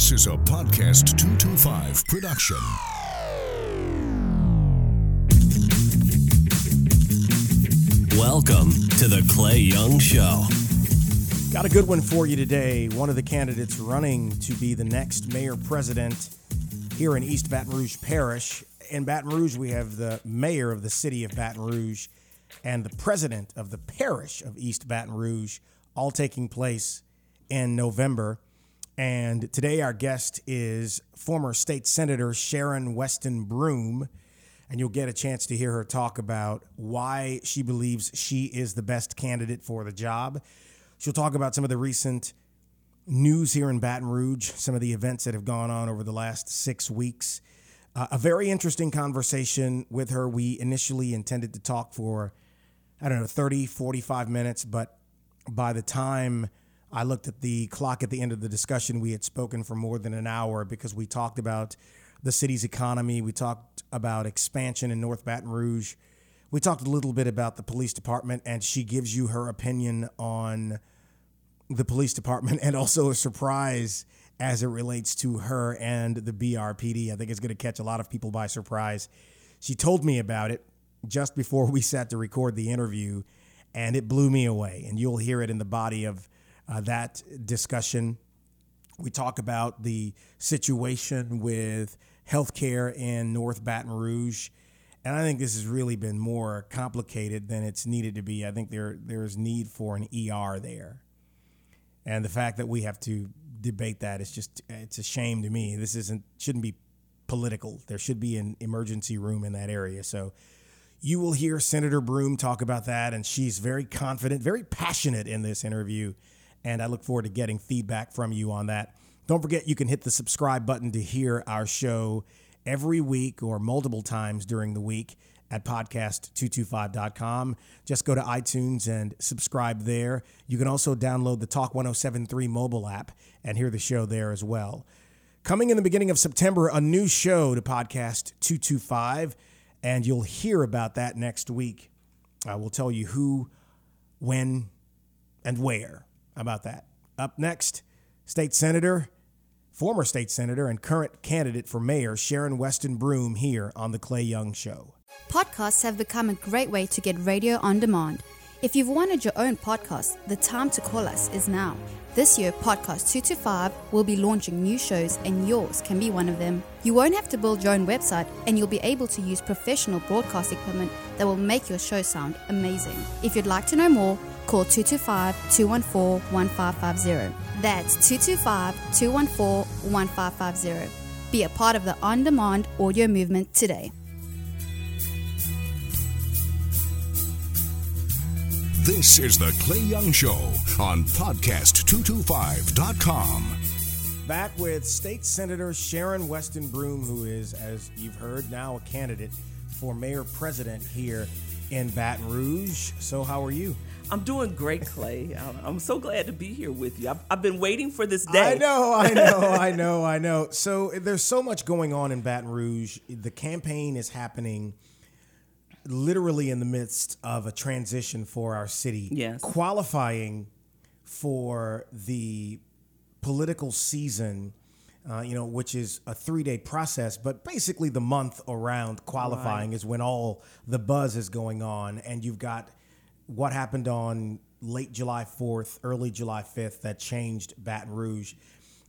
This is a Podcast 225 production. Welcome to the Clay Young Show. Got a good one for you today. One of the candidates running to be the next mayor president here in East Baton Rouge Parish. In Baton Rouge, we have the mayor of the city of Baton Rouge and the president of the parish of East Baton Rouge, all taking place in November. And today, our guest is former state senator Sharon Weston Broome. And you'll get a chance to hear her talk about why she believes she is the best candidate for the job. She'll talk about some of the recent news here in Baton Rouge, some of the events that have gone on over the last six weeks. Uh, a very interesting conversation with her. We initially intended to talk for, I don't know, 30, 45 minutes, but by the time I looked at the clock at the end of the discussion, we had spoken for more than an hour because we talked about the city's economy. We talked about expansion in North Baton Rouge. We talked a little bit about the police department, and she gives you her opinion on the police department and also a surprise as it relates to her and the BRPD. I think it's going to catch a lot of people by surprise. She told me about it just before we sat to record the interview, and it blew me away. And you'll hear it in the body of uh, that discussion. We talk about the situation with healthcare in North Baton Rouge. And I think this has really been more complicated than it's needed to be. I think there there's need for an ER there. And the fact that we have to debate that is just it's a shame to me. This isn't shouldn't be political. There should be an emergency room in that area. So you will hear Senator Broome talk about that and she's very confident, very passionate in this interview. And I look forward to getting feedback from you on that. Don't forget, you can hit the subscribe button to hear our show every week or multiple times during the week at podcast225.com. Just go to iTunes and subscribe there. You can also download the Talk 1073 mobile app and hear the show there as well. Coming in the beginning of September, a new show to Podcast 225, and you'll hear about that next week. I will tell you who, when, and where about that. Up next, State Senator, former state senator, and current candidate for mayor Sharon Weston Broome here on The Clay Young Show. Podcasts have become a great way to get radio on demand. If you've wanted your own podcast, the time to call us is now. This year, Podcast 225 will be launching new shows, and yours can be one of them. You won't have to build your own website, and you'll be able to use professional broadcast equipment that will make your show sound amazing. If you'd like to know more, call 225 214 1550. That's 225 214 1550. Be a part of the on demand audio movement today. This is The Clay Young Show on podcast225.com. Back with State Senator Sharon Weston Broome, who is, as you've heard, now a candidate for mayor president here in Baton Rouge. So, how are you? I'm doing great, Clay. I'm so glad to be here with you. I've, I've been waiting for this day. I know, I know, I know, I know. So, there's so much going on in Baton Rouge. The campaign is happening literally in the midst of a transition for our city. Yes. Qualifying for the political season, uh, you know, which is a three day process, but basically the month around qualifying Right. is when all the buzz is going on. And you've got what happened on late July 4th, early July 5th that changed Baton Rouge.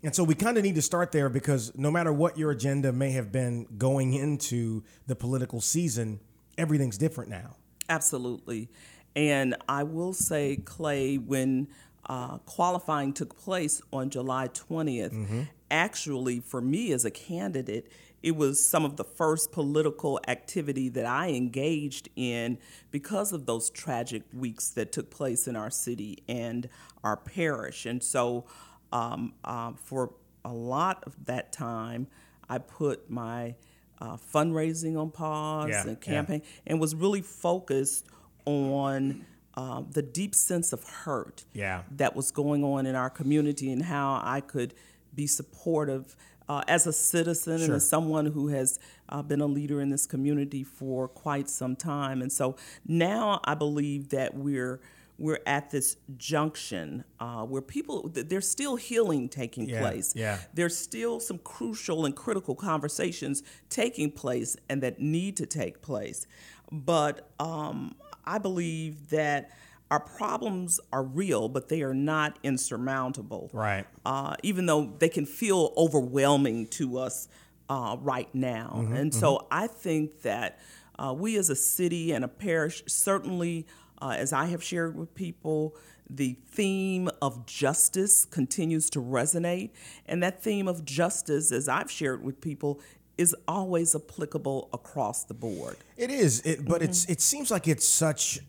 And so we kind of need to start there because no matter what your agenda may have been going into the political season, everything's different now. Absolutely. And I will say, Clay, when uh, qualifying took place on July 20th, actually, for me as a candidate, it was some of the first political activity that I engaged in because of those tragic weeks that took place in our city and our parish. And so, um, uh, for a lot of that time, I put my uh, fundraising on pause Yeah, and yeah. campaign and was really focused on um, the deep sense of hurt Yeah. that was going on in our community and how I could be supportive uh, as a citizen and as someone who has uh, been a leader in this community for quite some time. And so now I believe that we're we're at this junction uh, where people there's still healing taking Yeah, place. yeah. There's still some crucial and critical conversations taking place and that need to take place. But um, I believe that our problems are real, but they are not insurmountable. Right. Uh, even though they can feel overwhelming to us uh, right now. Mm-hmm, and so I think that uh, we as a city and a parish, certainly, uh, as I have shared with people, the theme of justice continues to resonate. And that theme of justice, as I've shared with people, is always applicable across the board. It is, it, but it's it seems like it's such.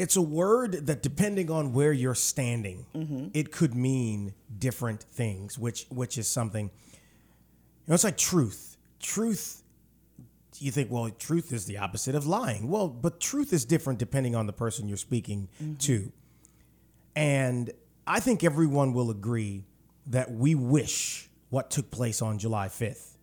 It's a word that, depending on where you're standing, mm-hmm. it could mean different things. Which which is something. You know, it's like truth. Truth. You think, well, truth is the opposite of lying. Well, but truth is different depending on the person you're speaking mm-hmm. to. And I think everyone will agree that we wish what took place on July 5th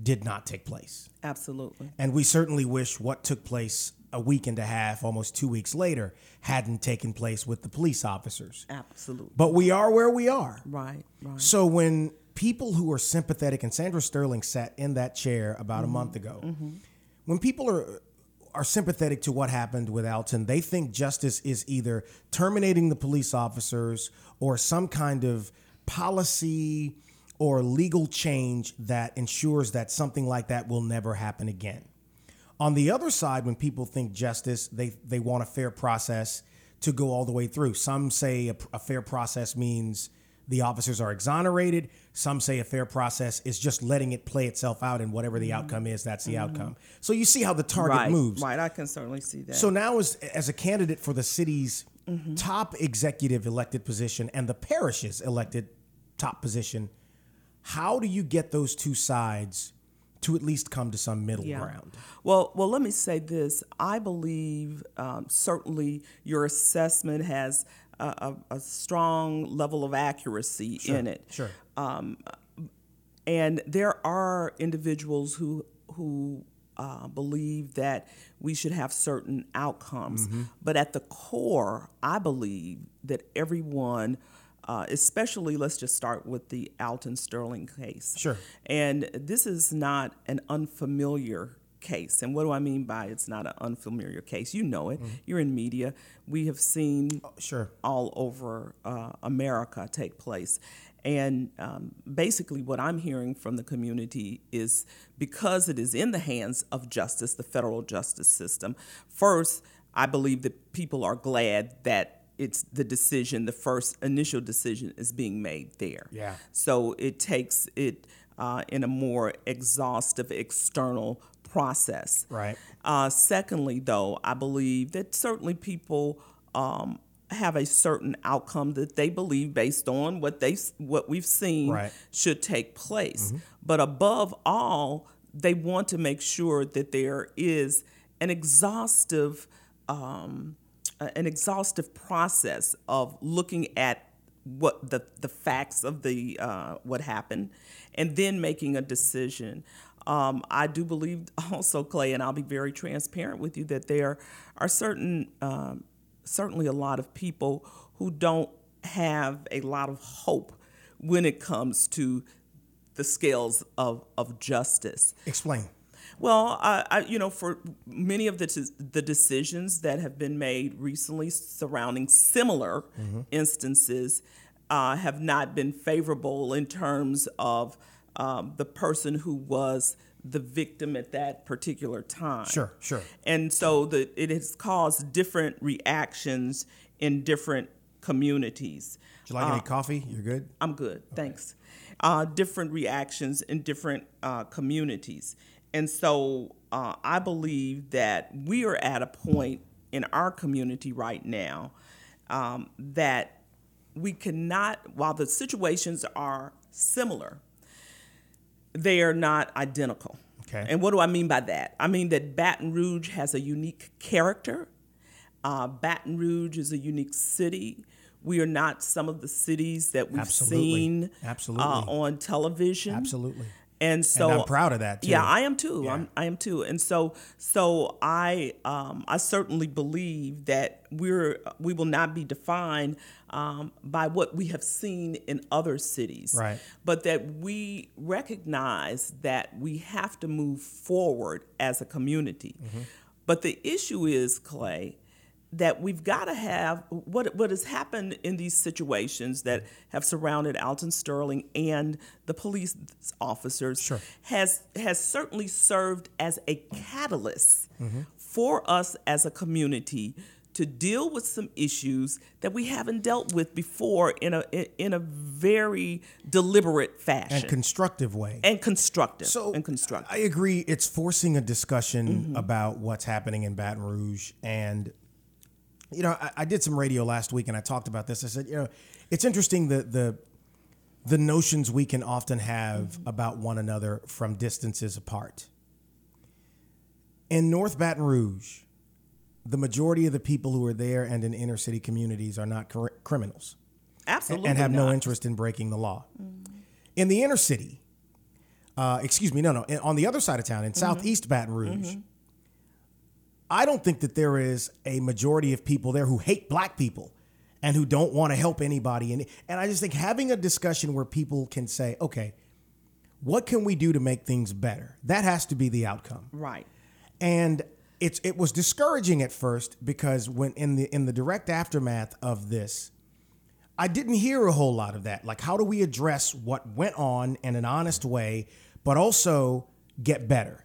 did not take place. Absolutely. And we certainly wish what took place a week and a half, almost two weeks later, hadn't taken place with the police officers. Absolutely. But we are where we are. Right, right. So when people who are sympathetic, and Sandra Sterling sat in that chair about a month ago, mm-hmm. when people are are sympathetic to what happened with Alton, they think justice is either terminating the police officers or some kind of policy or legal change that ensures that something like that will never happen again. On the other side, when people think justice, they, they want a fair process to go all the way through. Some say a, a fair process means the officers are exonerated. Some say a fair process is just letting it play itself out, and whatever the mm-hmm. outcome is, that's the mm-hmm. outcome. So you see how the target right, moves. right. I can certainly see that. So now, as as a candidate for the city's mm-hmm. top executive elected position and the parish's elected top position, how do you get those two sides to at least come to some middle ground? Well, well, let me say this. I believe um, certainly your assessment has a, a, a strong level of accuracy in it. Sure. And there are individuals who who uh, believe that we should have certain outcomes, but at the core, I believe that everyone, uh, especially let's just start with the Alton Sterling case. Sure. And this is not an unfamiliar case. And what do I mean by it's not an unfamiliar case? You know it. You're in media. We have seen Sure. all over uh, America take place. And um, basically, what I'm hearing from the community is because it is in the hands of justice, the federal justice system, first, I believe that people are glad that it's the decision, the first initial decision is being made there. Yeah. So it takes it uh, in a more exhaustive external process. Right. Uh, secondly, though, I believe that certainly people um, have a certain outcome that they believe based on what they what we've seen Right. should take place. But above all, they want to make sure that there is an exhaustive um, an exhaustive process of looking at what the, the facts of the uh, what happened and then making a decision. Um, I do believe also, Clay, and I'll be very transparent with you that there are certain um, certainly a lot of people who don't have a lot of hope when it comes to the scales of, of justice. Explain. Well, I, I, you know, for many of the the decisions that have been made recently surrounding similar instances uh, have not been favorable in terms of um, the person who was the victim at that particular time. Sure, sure. And so the, it has caused different reactions in different communities. Would you like any coffee? You're good? I'm good, thanks. Uh, different reactions in different uh, communities. And so uh, I believe that we are at a point in our community right now um, that we cannot, while the situations are similar, they are not identical. Okay. And what do I mean by that? I mean that Baton Rouge has a unique character. Uh, Baton Rouge is a unique city. We are not some of the cities that we've Absolutely. seen Absolutely. Uh, on television. Absolutely. And so I'm proud of that, too. Yeah, I am too. Yeah. I'm, I am too. And so so I um, I certainly believe that we're we will not be defined um, by what we have seen in other cities, Right. But that we recognize that we have to move forward as a community. Mm-hmm. But the issue is, Clay, that we've got to have what what has happened in these situations that have surrounded Alton Sterling and the police officers Sure. has has certainly served as a catalyst Mm-hmm. for us as a community to deal with some issues that we haven't dealt with before in a in a very deliberate fashion and constructive way. and constructive so and constructive. I agree. It's forcing a discussion Mm-hmm. about what's happening in Baton Rouge, and you know, I, I did some radio last week, and I talked about this. I said, you know, it's interesting the the the notions we can often have Mm-hmm. about one another from distances apart. In North Baton Rouge, the majority of the people who are there and in inner city communities are not cr- criminals Absolutely, and have no interest in breaking the law. In the inner city, uh, excuse me, no, no, on the other side of town, in Mm-hmm. southeast Baton Rouge, I don't think that there is a majority of people there who hate black people and who don't want to help anybody. And, and I just think having a discussion where people can say, okay, what can we do to make things better? That has to be the outcome Right. and it's it was discouraging at first because when in the in the direct aftermath of this I didn't hear a whole lot of that like how do we address what went on in an honest way but also get better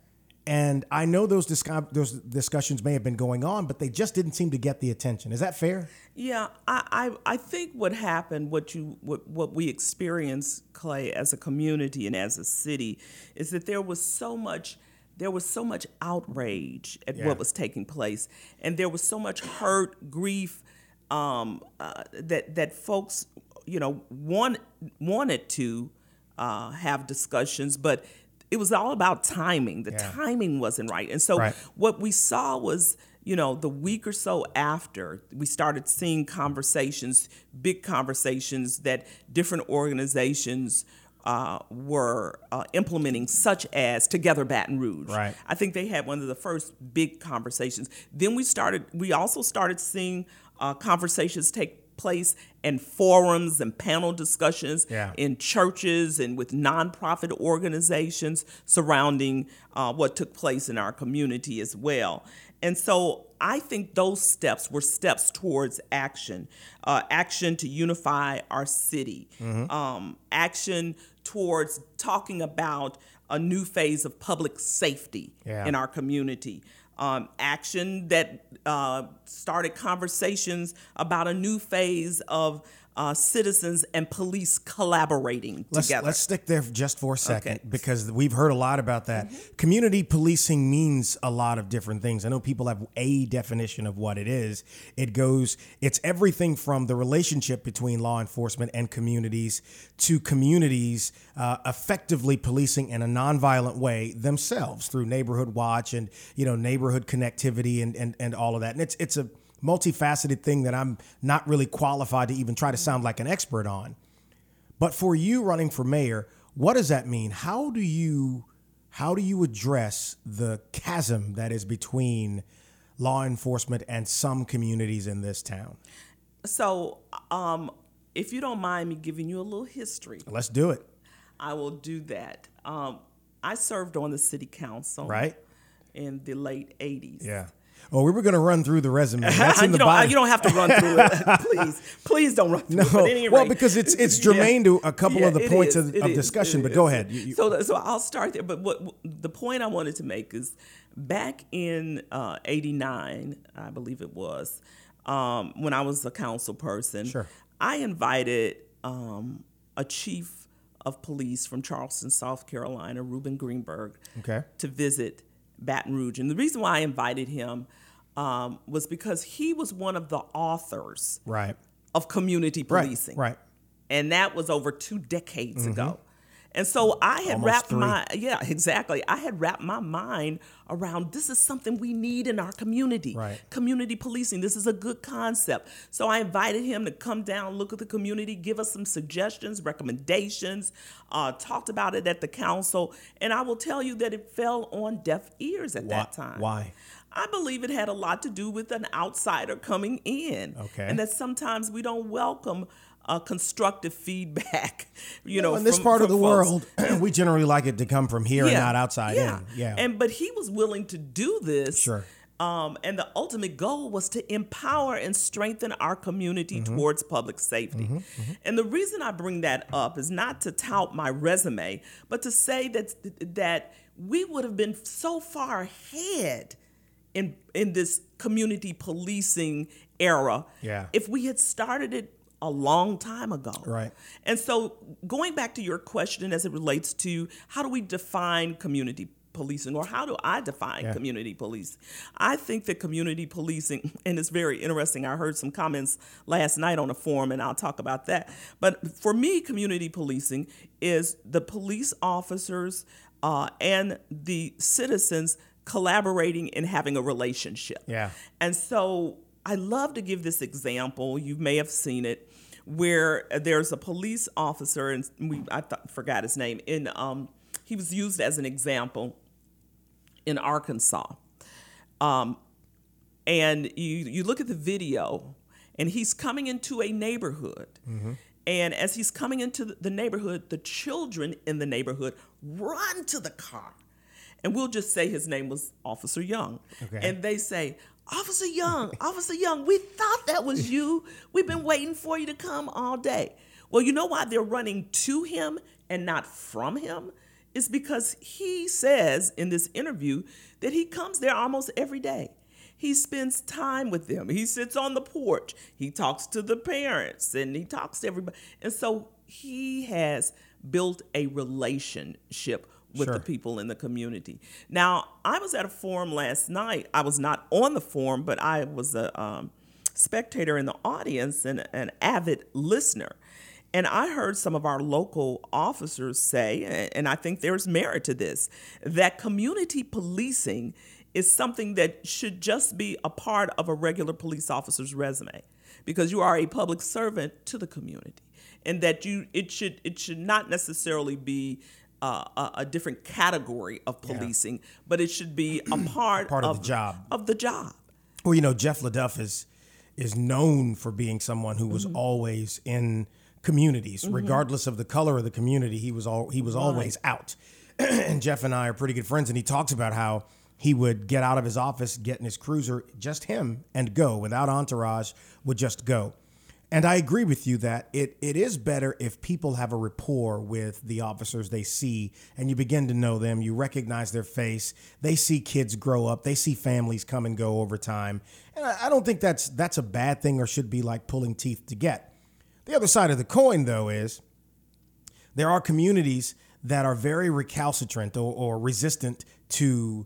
and I know those those discussions may have been going on but they just didn't seem to get the attention. Is that fair? Yeah, I, I, I think what happened, what you what, what we experienced, Clay, as a community and as a city, is that there was so much there was so much outrage at Yeah. what was taking place, and there was so much hurt, grief, um, uh, that that folks, you know, want, wanted to uh, have discussions, but it was all about timing. The Yeah. timing wasn't right, and so Right. what we saw was you know the week or so after we started seeing conversations big conversations that different organizations uh, were uh, implementing such as together baton rouge Right. i think they had one of the first big conversations then we started we also started seeing uh, conversations take place in forums and panel discussions Yeah. in churches and with nonprofit organizations surrounding uh, what took place in our community as well. And so I think those steps were steps towards action uh, action to unify our city, um, action towards talking about a new phase of public safety Yeah. in our community. Um, action that uh, started conversations about a new phase of uh, citizens and police collaborating Let's, together. let's stick there just for a second Okay. Mm-hmm. because we've heard a lot about that. Community policing means a lot of different things. I know people have a definition of what it is. It goes, it's everything from the relationship between law enforcement and communities to communities uh, effectively policing in a nonviolent way themselves through neighborhood watch and you know neighborhood connectivity and and, and all of that. And it's it's a multifaceted thing that I'm not really qualified to even try to sound like an expert on. But for you running for mayor, what does that mean? How do you how do you address the chasm that is between law enforcement and some communities in this town? so, um, if you don't mind me giving you a little history, Let's do it. I will do that. Um, I served on the city council Right? in the late 80s. Yeah. Oh, we were going to run through the resume. That's in you, the don't, body. you don't have to run through it. please, please don't run through no, it. But at any well, because it's it's Yeah. germane to a couple of the points is, of, of is, discussion. it But is. go ahead. You- you- so, so I'll start there. But what the point I wanted to make is back in uh, '89, I believe it was, um, when I was a council person, Sure. I invited um, a chief of police from Charleston, South Carolina, Reuben Greenberg, Okay. to visit Baton Rouge. And the reason why I invited him um, was because he was one of the authors right. of community policing Right. and that was over two decades ago. And so I had Almost wrapped three. my yeah, exactly. I had wrapped my mind around this is something we need in our community. Right. Community policing. This is a good concept. So I invited him to come down, look at the community, give us some suggestions, recommendations, uh, talked about it at the council, and I will tell you that it fell on deaf ears at that time. why? I believe it had a lot to do with an outsider coming in. Okay. And that sometimes we don't welcome uh, constructive feedback. You know, in this from- part of the folks. world, we generally like it to come from here and not outside in. Yeah. And but he was willing to do this. Sure. Um, and the ultimate goal was to empower and strengthen our community Mm-hmm. towards public safety. And the reason I bring that up is not to tout my resume, but to say that that we would have been so far ahead in in this community policing era Yeah. if we had started it a long time ago. Right. And so, going back to your question as it relates to how do we define community policing, or how do I define Yeah. community police? I think that community policing, and it's very interesting. I heard some comments last night on a forum, and I'll talk about that. But for me, community policing is the police officers uh, and the citizens collaborating and having a relationship. Yeah. And so I love to give this example. You may have seen it, where there's a police officer, and we I th- forgot his name. In um, he was used as an example in Arkansas, um, and you you look at the video, and he's coming into a neighborhood. And as he's coming into the- the neighborhood, the children in the neighborhood run to the car. And we'll just say his name was Officer Young. Okay. And they say, Officer Young, Officer Young, we thought that was you. We've been waiting for you to come all day. Well, you know why they're running to him and not from him? It's because he says in this interview that he comes there almost every day. He spends time with them. He sits on the porch. He talks to the parents and he talks to everybody. And so he has built a relationship with Sure. the people in the community. Now, I was at a forum last night. I was not on the forum, but I was a um, spectator in the audience and an avid listener. And I heard some of our local officers say, and I think there's merit to this, that community policing is something that should just be a part of a regular police officer's resume because you are a public servant to the community and that you it should it should not necessarily be uh, a, a different category of policing, but it should be a part, Part of the job. Of the job. Well, you know, Jeff LeDuff is is known for being someone who Mm-hmm. was always in communities, regardless of the color of the community. He was all he was always out. and Jeff and I are pretty good friends, and he talks about how he would get out of his office, get in his cruiser, just him, and go without entourage. Would just go. And I agree with you that it, it is better if people have a rapport with the officers they see and you begin to know them. You recognize their face. They see kids grow up. They see families come and go over time. And I, I don't think that's that's a bad thing or should be like pulling teeth to get. The other side of the coin, though, is there are communities that are very recalcitrant or, or resistant to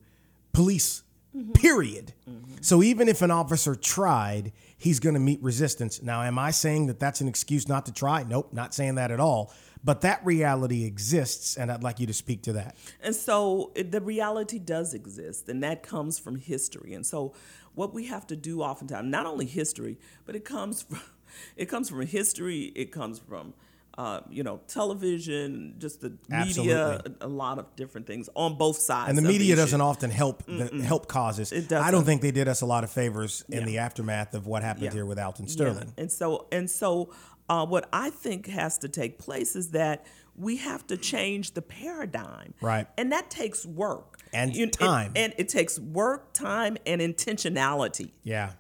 police, mm-hmm. period. Mm-hmm. So even if an officer tried, he's going to meet resistance. Now, am I saying that that's an excuse not to try? Nope, not saying that at all. But that reality exists, and I'd like you to speak to that. And so the reality does exist, and that comes from history. And so what we have to do oftentimes, not only history, but it comes from it comes from history. It comes from uh, you know television, just the media, a, a lot of different things on both sides. And the media doesn't often help the, help causes. It does. I don't think they did us a lot of favors in Yeah. the aftermath of what happened Yeah. here with Alton Yeah. Sterling. And so and so uh, what I think has to take place is that we have to change the paradigm. Right. And that takes work. And it- time. and it takes work, time, and intentionality. Yeah,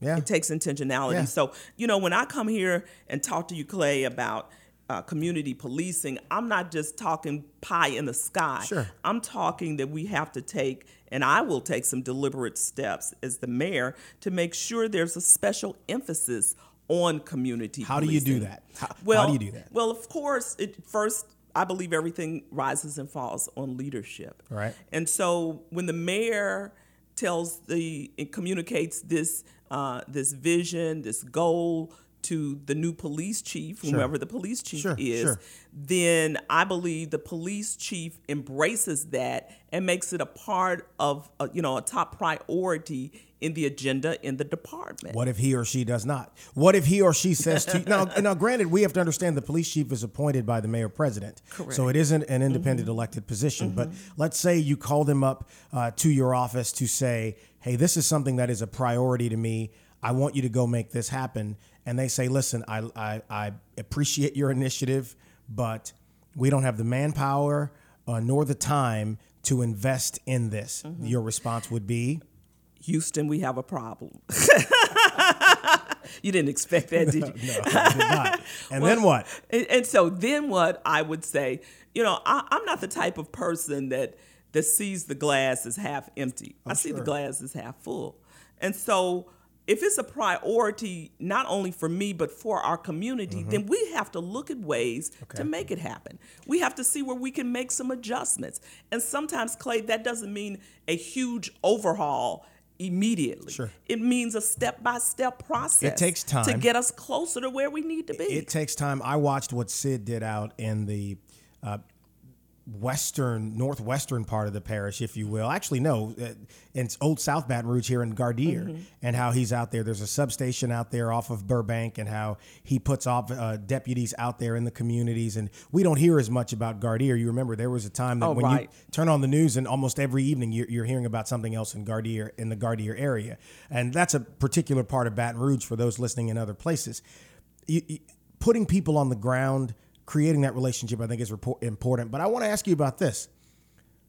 yeah. It takes intentionality. Yeah. So, you know, when I come here and talk to you, Clay, about uh, community policing, I'm not just talking pie in the sky. Sure. I'm talking that we have to take, and I will take some deliberate steps as the mayor to make sure there's a special emphasis on community How do you do that? How- how do you do that? Well, of course, it first I believe everything rises and falls on leadership. Right. And so when the mayor tells the it communicates this uh, this vision, this goal to the new police chief, whomever the police chief Sure, is, sure. then I believe the police chief embraces that and makes it a part of, uh, you know, a top priority in the agenda in the department. What if he or she does not? What if he or she says to now? Now, granted, we have to understand the police chief is appointed by the mayor president, so it isn't an independent elected position. But let's say you call them up uh, to your office to say, "Hey, this is something that is a priority to me. I want you to go make this happen." And they say, "Listen, I I, I appreciate your initiative, but we don't have the manpower uh, nor the time to invest in this." Your response would be. Houston, we have a problem. you didn't expect that, did you? No, I did not. And then what? And, and so then what I would say, you know, I, I'm not the type of person that that sees the glass as half empty. I see the glass as half full. And so if it's a priority not only for me but for our community, then we have to look at ways to make it happen. We have to see where we can make some adjustments. And sometimes Clay that doesn't mean a huge overhaul immediately. Sure. It means a step-by-step process. it takes time to get us closer to where we need to be. It takes time. I watched what Sid did out in the uh, western, northwestern part of the parish, if you will. Actually, no, it's Old South Baton Rouge here in Gardere, Mm-hmm. and how he's out there. There's a substation out there off of Burbank, and how he puts off uh, deputies out there in the communities. And we don't hear as much about Gardere. You remember there was a time that Oh, when right. you turn on the news, and almost every evening you're, you're hearing about something else in Gardere, in the Gardere area, and that's a particular part of Baton Rouge for those listening in other places you, you- putting people on the ground, creating that relationship, I think is repor- important. But I want to ask you about this: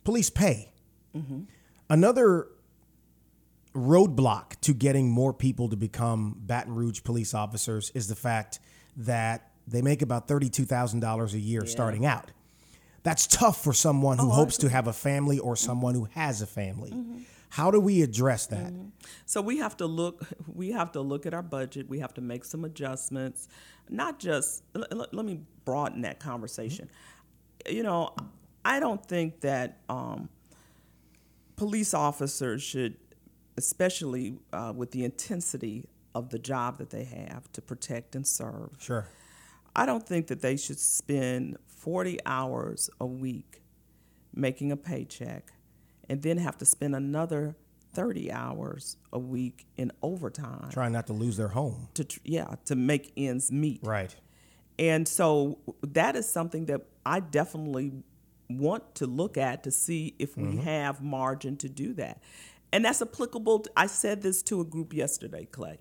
police pay. Mm-hmm. Another roadblock to getting more people to become Baton Rouge police officers is the fact that they make about thirty-two thousand dollars a year starting out. That's tough for someone who oh, hopes to have a family or mm-hmm. someone who has a family. Mm-hmm. How do we address that? So we have to look. We have to look at our budget. We have to make some adjustments. Not just. Let, let- let me broaden that conversation. You know, I don't think that um, police officers should, especially uh, with the intensity of the job that they have to protect and serve. Sure. I don't think that they should spend 40 hours a week making a paycheck and then have to spend another 30 hours a week in overtime Trying not to lose their home. to tr- yeah to make ends meet Right. and so that is something that I definitely want to look at to see if we mm-hmm. have margin to do that. And that's applicable. To, I said this to a group yesterday, Clay.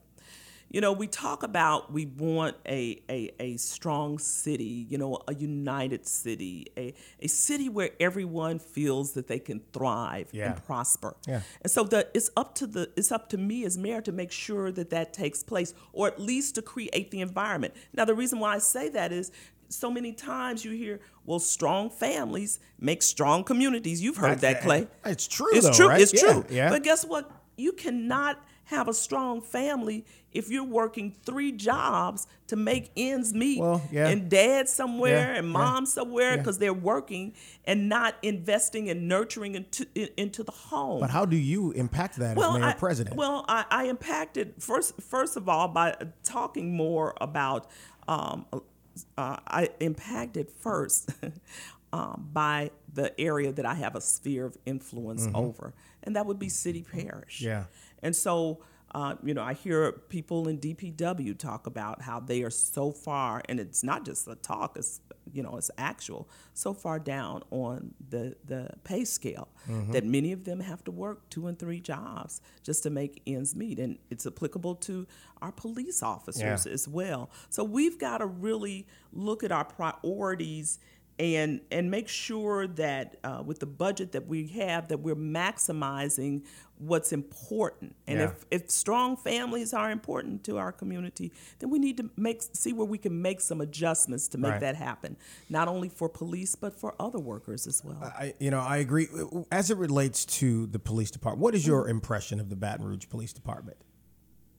You know, we talk about we want a, a, a strong city, you know, a united city, a, a city where everyone feels that they can thrive Yeah. and prosper. Yeah. And so the it's up to the it's up to me as mayor to make sure that that takes place, or at least to create the environment. Now, the reason why I say that is so many times you hear, well, strong families make strong communities. You've heard That's- that, Clay. it's true, It's though, true. right? It's Yeah, true. yeah. But guess what? You cannot have a strong family if you're working three jobs to make ends meet Well, yeah. and dad somewhere Yeah, and yeah, mom somewhere yeah. because they're working and not investing and nurturing into, in- into the home But how do you impact that as mayor I, president? Well, I, I impacted first. First of all, by talking more about. Um, uh, I impacted first um, by the area that I have a sphere of influence over, and that would be city parish. Mm-hmm. Yeah. And so, uh, you know, I hear people in DPW talk about how they are so far, and it's not just a talk; it's you know, it's actual, so far down on the the pay scale Mm-hmm. that many of them have to work two and three jobs just to make ends meet, and it's applicable to our police officers Yeah. as well. So we've got to really look at our priorities and and make sure that uh, with the budget that we have that we're maximizing what's important and Yeah. if, if strong families are important to our community then we need to make see where we can make some adjustments to make Right. that happen not only for police but for other workers as well I, you know, I agree. As it relates to the police department, what is your impression of the Baton Rouge Police Department?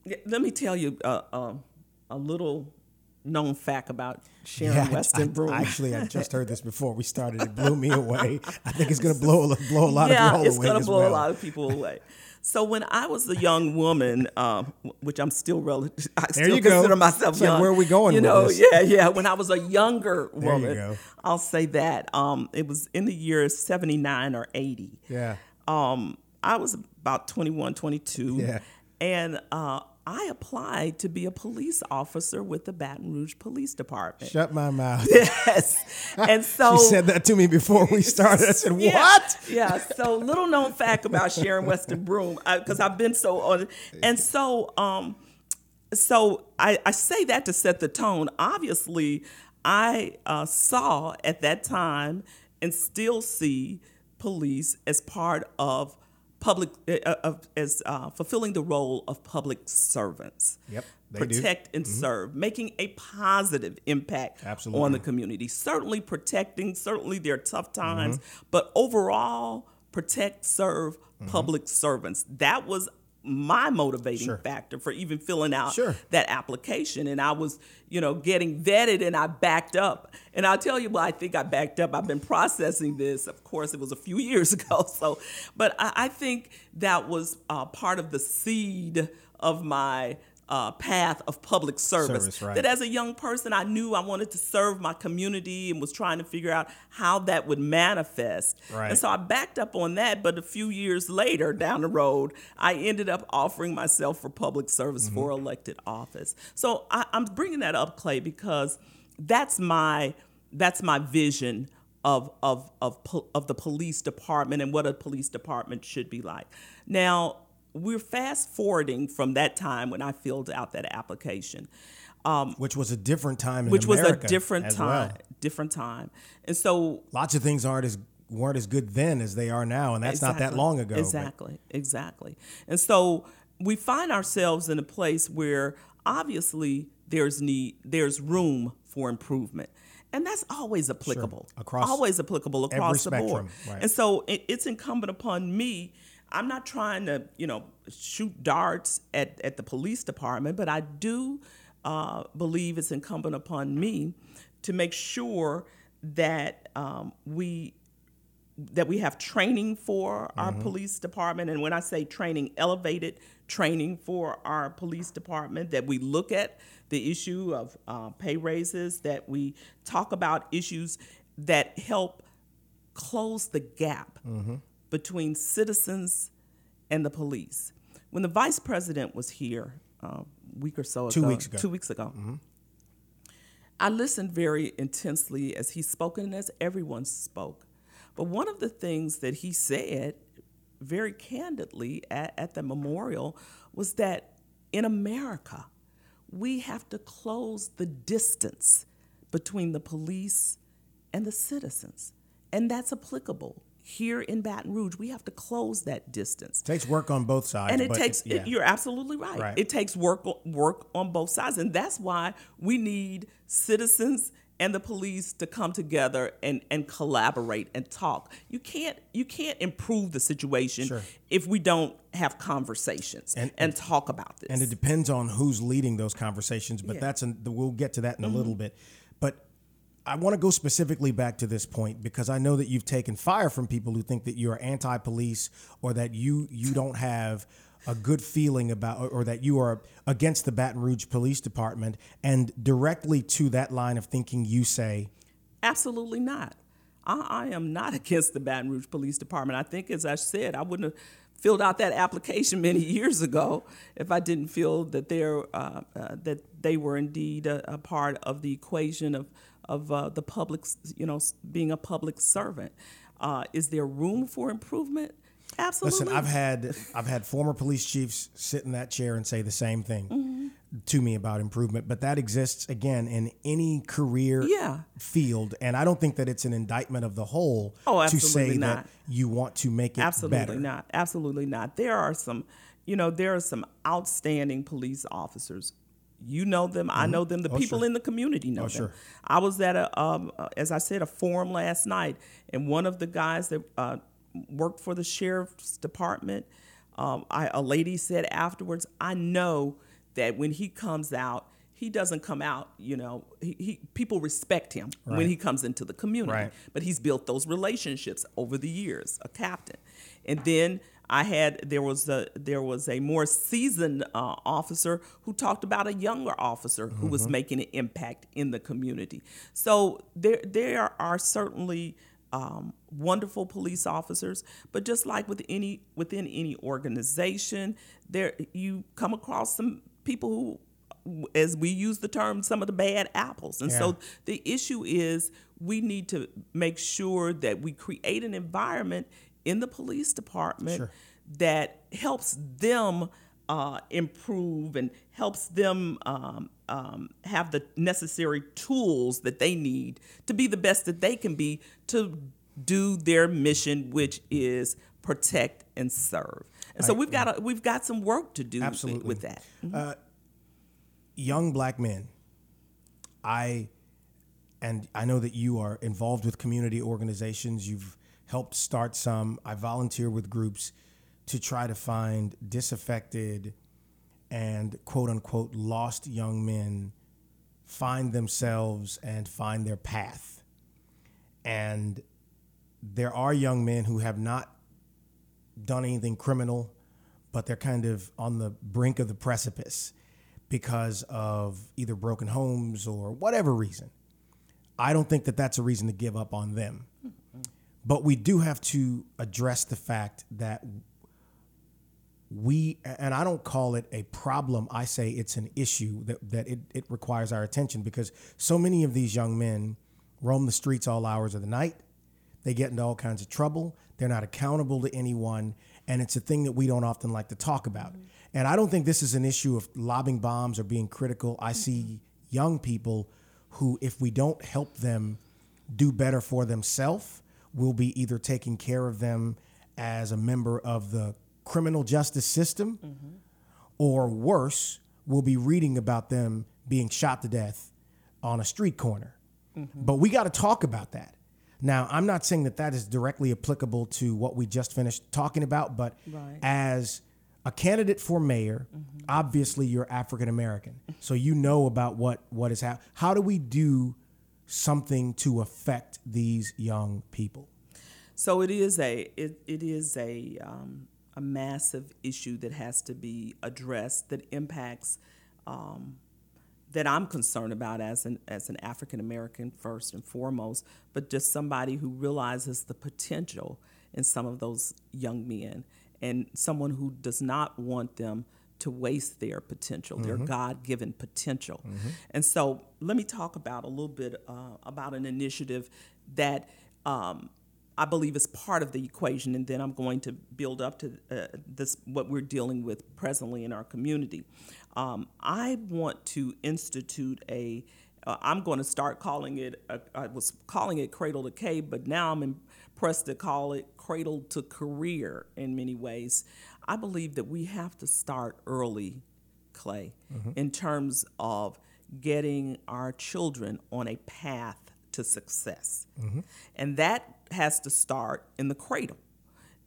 Yeah, let me tell you uh, um, a little known fact about Sharon I, Broome. Actually, I just heard this before we started. It blew me away. I think it's going to blow a- blow a lot yeah, of y'all it's away gonna blow well. a lot of people away. So when I was a young woman, um, which I'm still relative, I There still you go. consider myself like, young. where are we going You with know, this? yeah, yeah. When I was a younger you woman, go. I'll say that. Um, it was in the year 79 or 80 Yeah. um, I was about 21, 22. Yeah. And uh, I applied to be a police officer with the Baton Rouge Police Department. Shut my mouth. Yes. And so She said that to me before we started. I said, yeah, "What?" Yeah. So little known fact about Sharon Weston Broome, because I've been so on, and so um, so I, I say that to set the tone. Obviously, I uh, saw at that time and still see police as part of public uh, of as uh, fulfilling the role of public servants. Yep, they do. Mm-hmm. protect and serve, making a positive impact Absolutely. on the community. Certainly protecting. Certainly there are tough times, Mm-hmm. but overall, protect, serve public servants. That was my motivating Sure. factor for even filling out Sure. that application. And I was, you know, getting vetted and I backed up. And I'll tell you why I think I backed up. I've been processing this. Of course, it was a few years ago. So, but I, I think that was uh, part of the seed of my uh, path of public service. Service, right. That as a young person, I knew I wanted to serve my community and was trying to figure out how that would manifest. Right. And so I backed up on that. But a few years later, down the road, I ended up offering myself for public service Mm-hmm. for elected office. So I, I'm bringing that up, Clay, because that's my that's my vision of of of of the police department and what a police department should be like. Now we're fast forwarding from that time when I filled out that application. Um, which was a different time in which was a different time well. different time. And so Lots of things aren't as weren't as good then as they are now, and that's not that long ago. but- exactly. Exactly. And so we find ourselves in a place where obviously there's need there's room for improvement and that's always applicable. Across always applicable across the board. right. and so it, it's incumbent upon me i'm not trying to you know shoot darts at, at the police department but i do uh, believe it's incumbent upon me to make sure that um, we that we have training for our Mm-hmm. police department and when i say training elevated training for our police department that we look at the issue of uh, pay raises that we talk about issues that help close the gap Mm-hmm. Between citizens and the police when the vice president was here uh, a week or so Two ago weeks ago. two weeks ago I listened very intensely as he spoke and as everyone spoke. But one of the things that he said very candidly at, at the memorial was that in America, we have to close the distance between the police and the citizens. And that's applicable. Here in Baton Rouge, we have to close that distance It takes work on both sides. and it takes yeah. you're absolutely right. Right. it takes work work on both sides and that's why we need citizens and the police to come together and, and collaborate and talk you can't you can't improve the situation Sure. if we don't have conversations And- and, talk about this and it depends on who's leading those conversations. But Yeah. that's an, we'll get to that in a Mm-hmm. little bit. But I want to go specifically back to this point because I know that you've taken fire from people who think that you're anti-police or that you you don't have a good feeling about or, that you are against the Baton Rouge Police Department. And directly to that line of thinking, you say, Absolutely not. I, I am not against the Baton Rouge Police Department. I think, as I said, I wouldn't have filled out that application many years ago if I didn't feel that they're uh, uh, that they were indeed a, a part of the equation of of uh, the public, you know, being a public servant. Uh, is there room for improvement? Absolutely. Listen, I've had I've had former police chiefs sit in that chair and say the same thing Mm-hmm. to me about improvement, but that exists again in any career Yeah. field, and I don't think that it's an indictment of the whole Oh, to say absolutely that you want to make it Absolutely better. not. Absolutely not. There are some, you know, there are some outstanding police officers. You know them. I know them. The people Mm-hmm. sure. in the community know them. sure. I was at a, um, uh, as I said, a forum last night, and one of the guys that uh, worked for the sheriff's department, um, I, a lady said afterwards, I know that when he comes out, he doesn't come out, you know, he, he people respect him when he comes into the community. Right. But he's built those relationships over the years, a captain. And then I had there was a there was a more seasoned uh, officer who talked about a younger officer who was making an impact in the community. So there there are certainly um, wonderful police officers, but just like with any within any organization, there you come across some people who as we use the term, some of the bad apples. And Yeah. so the issue is we need to make sure that we create an environment in the police department Sure. that helps them uh, improve and helps them um, um, have the necessary tools that they need to be the best that they can be to do their mission, which is protect and serve. And so we've got a, we've got some work to do Absolutely. with that. young black men, I and I know that you are involved with community organizations. You've helped start some. I volunteer with groups to try to find disaffected and quote unquote lost young men find themselves and find their path. And there are young men who have not done anything criminal, but they're kind of on the brink of the precipice because of either broken homes or whatever reason. I don't think that that's a reason to give up on them. But we do have to address the fact that we, and I don't call it a problem, I say it's an issue that, that it, it requires our attention because so many of these young men roam the streets all hours of the night. They get into all kinds of trouble. They're not accountable to anyone. And it's a thing that we don't often like to talk about. And I don't think this is an issue of lobbing bombs or being critical. I see young people who, if we don't help them do better for themselves, will be either taking care of them as a member of the criminal justice system mm-hmm. or worse, we'll be reading about them being shot to death on a street corner. Mm-hmm. But we got to talk about that. Now, I'm not saying that that is directly applicable to what we just finished talking about, but Right. as a candidate for mayor, mm-hmm. obviously you're African American, so you know about what what is happening. How do we do something to affect these young people? So it is a it, it is a um, a massive issue that has to be addressed that impacts um, that I'm concerned about as an as an African American first and foremost, but just somebody who realizes the potential in some of those young men and someone who does not want them to waste their potential, their God-given potential. And so, let me talk about a little bit uh, about an initiative that um, I believe is part of the equation, and then I'm going to build up to uh, this what we're dealing with presently in our community. Um, I want to institute a. Uh, I'm going to start calling it. I was calling it Cradle to Cave, but now I'm impressed to call it Cradle to Career in many ways. I believe that we have to start early, Clay, mm-hmm. in terms of getting our children on a path to success. Mm-hmm. And that has to start in the cradle.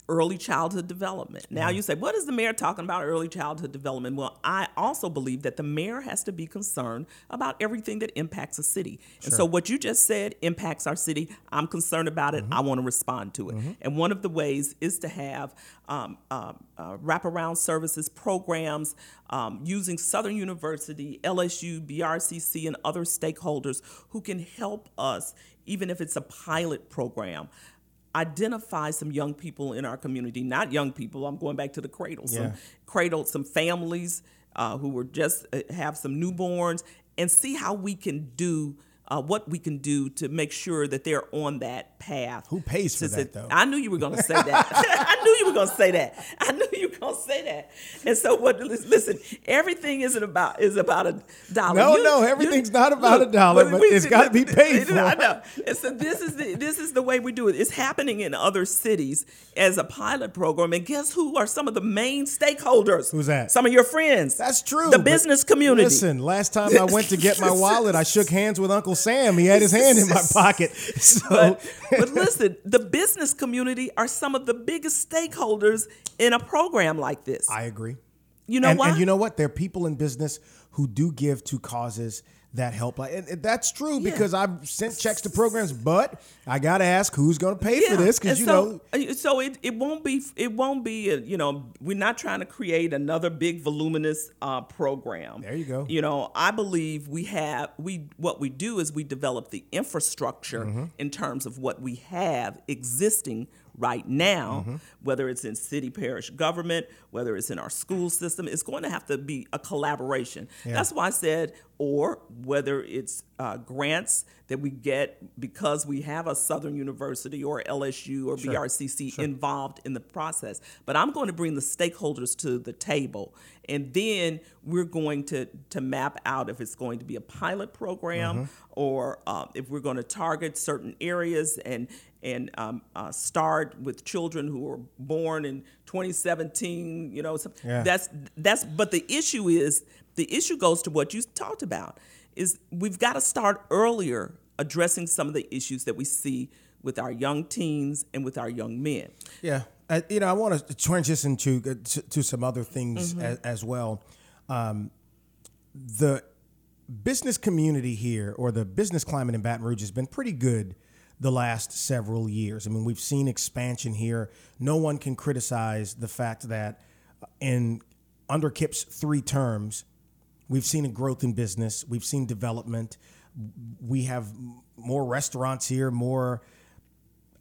Early childhood development. Now you say, what is the mayor talking about early childhood development? Well, I also believe that the mayor has to be concerned about everything that impacts a city. And so what you just said impacts our city. I'm concerned about it. I want to respond to it. And one of the ways is to have um, uh, uh, wraparound services programs um, using Southern University, LSU, BRCC, and other stakeholders who can help us, even if it's a pilot program identify some young people in our community, not young people, I'm going back to the cradle, some Yeah. cradle, some families uh, who were just uh, have some newborns and see how we can do uh, what we can do to make sure that they're on that path. Who pays for that, though? I knew you were going to say that. I knew you were going to say that. I knew you were going to say that. And so, what? Listen, everything isn't about is about a dollar. No, no, everything's not about a dollar, but it's gotta be paid for. I know. And so this is the this is the way we do it. It's happening in other cities as a pilot program. And guess who are some of the main stakeholders? Who's that? Some of your friends. That's true. The business community. Listen, last time I went to get my wallet, I shook hands with Uncle Sam. He had his hand in my pocket. So but, but listen, the business community are some of the biggest stakeholders in a program like this. I agree. you know and, why? and you know what? There are people in business who do give to causes that helpline. And, and that's true Yeah. because I've sent checks to programs, but I got to ask who's going to pay for this because you so, know. uh, so it, it won't be it won't be a, you know we're not trying to create another big voluminous uh, program. There you go. You know, I believe we have we what we do is we develop the infrastructure Mm-hmm. in terms of what we have existing right now, Mm-hmm. whether it's in city parish government, whether it's in our school system, it's going to have to be a collaboration. That's why I said, or whether it's uh, grants that we get because we have a Southern University or LSU or BRCC involved in the process. But I'm going to bring the stakeholders to the table, and then we're going to to map out if it's going to be a pilot program or uh, if we're going to target certain areas and and um, uh, start with children who were born in 2017. You know, some, Yeah. that's that's. But the issue is the issue goes to what you talked about is we've got to start earlier addressing some of the issues that we see with our young teens and with our young men. Yeah, uh, you know, I want to transition to uh, to, to some other things Mm-hmm. as, as well. Um, the business community here, or the business climate in Baton Rouge, has been pretty good the last several years. I mean, we've seen expansion here. No one can criticize the fact that in under Kip's three terms, we've seen a growth in business. We've seen development. We have more restaurants here, more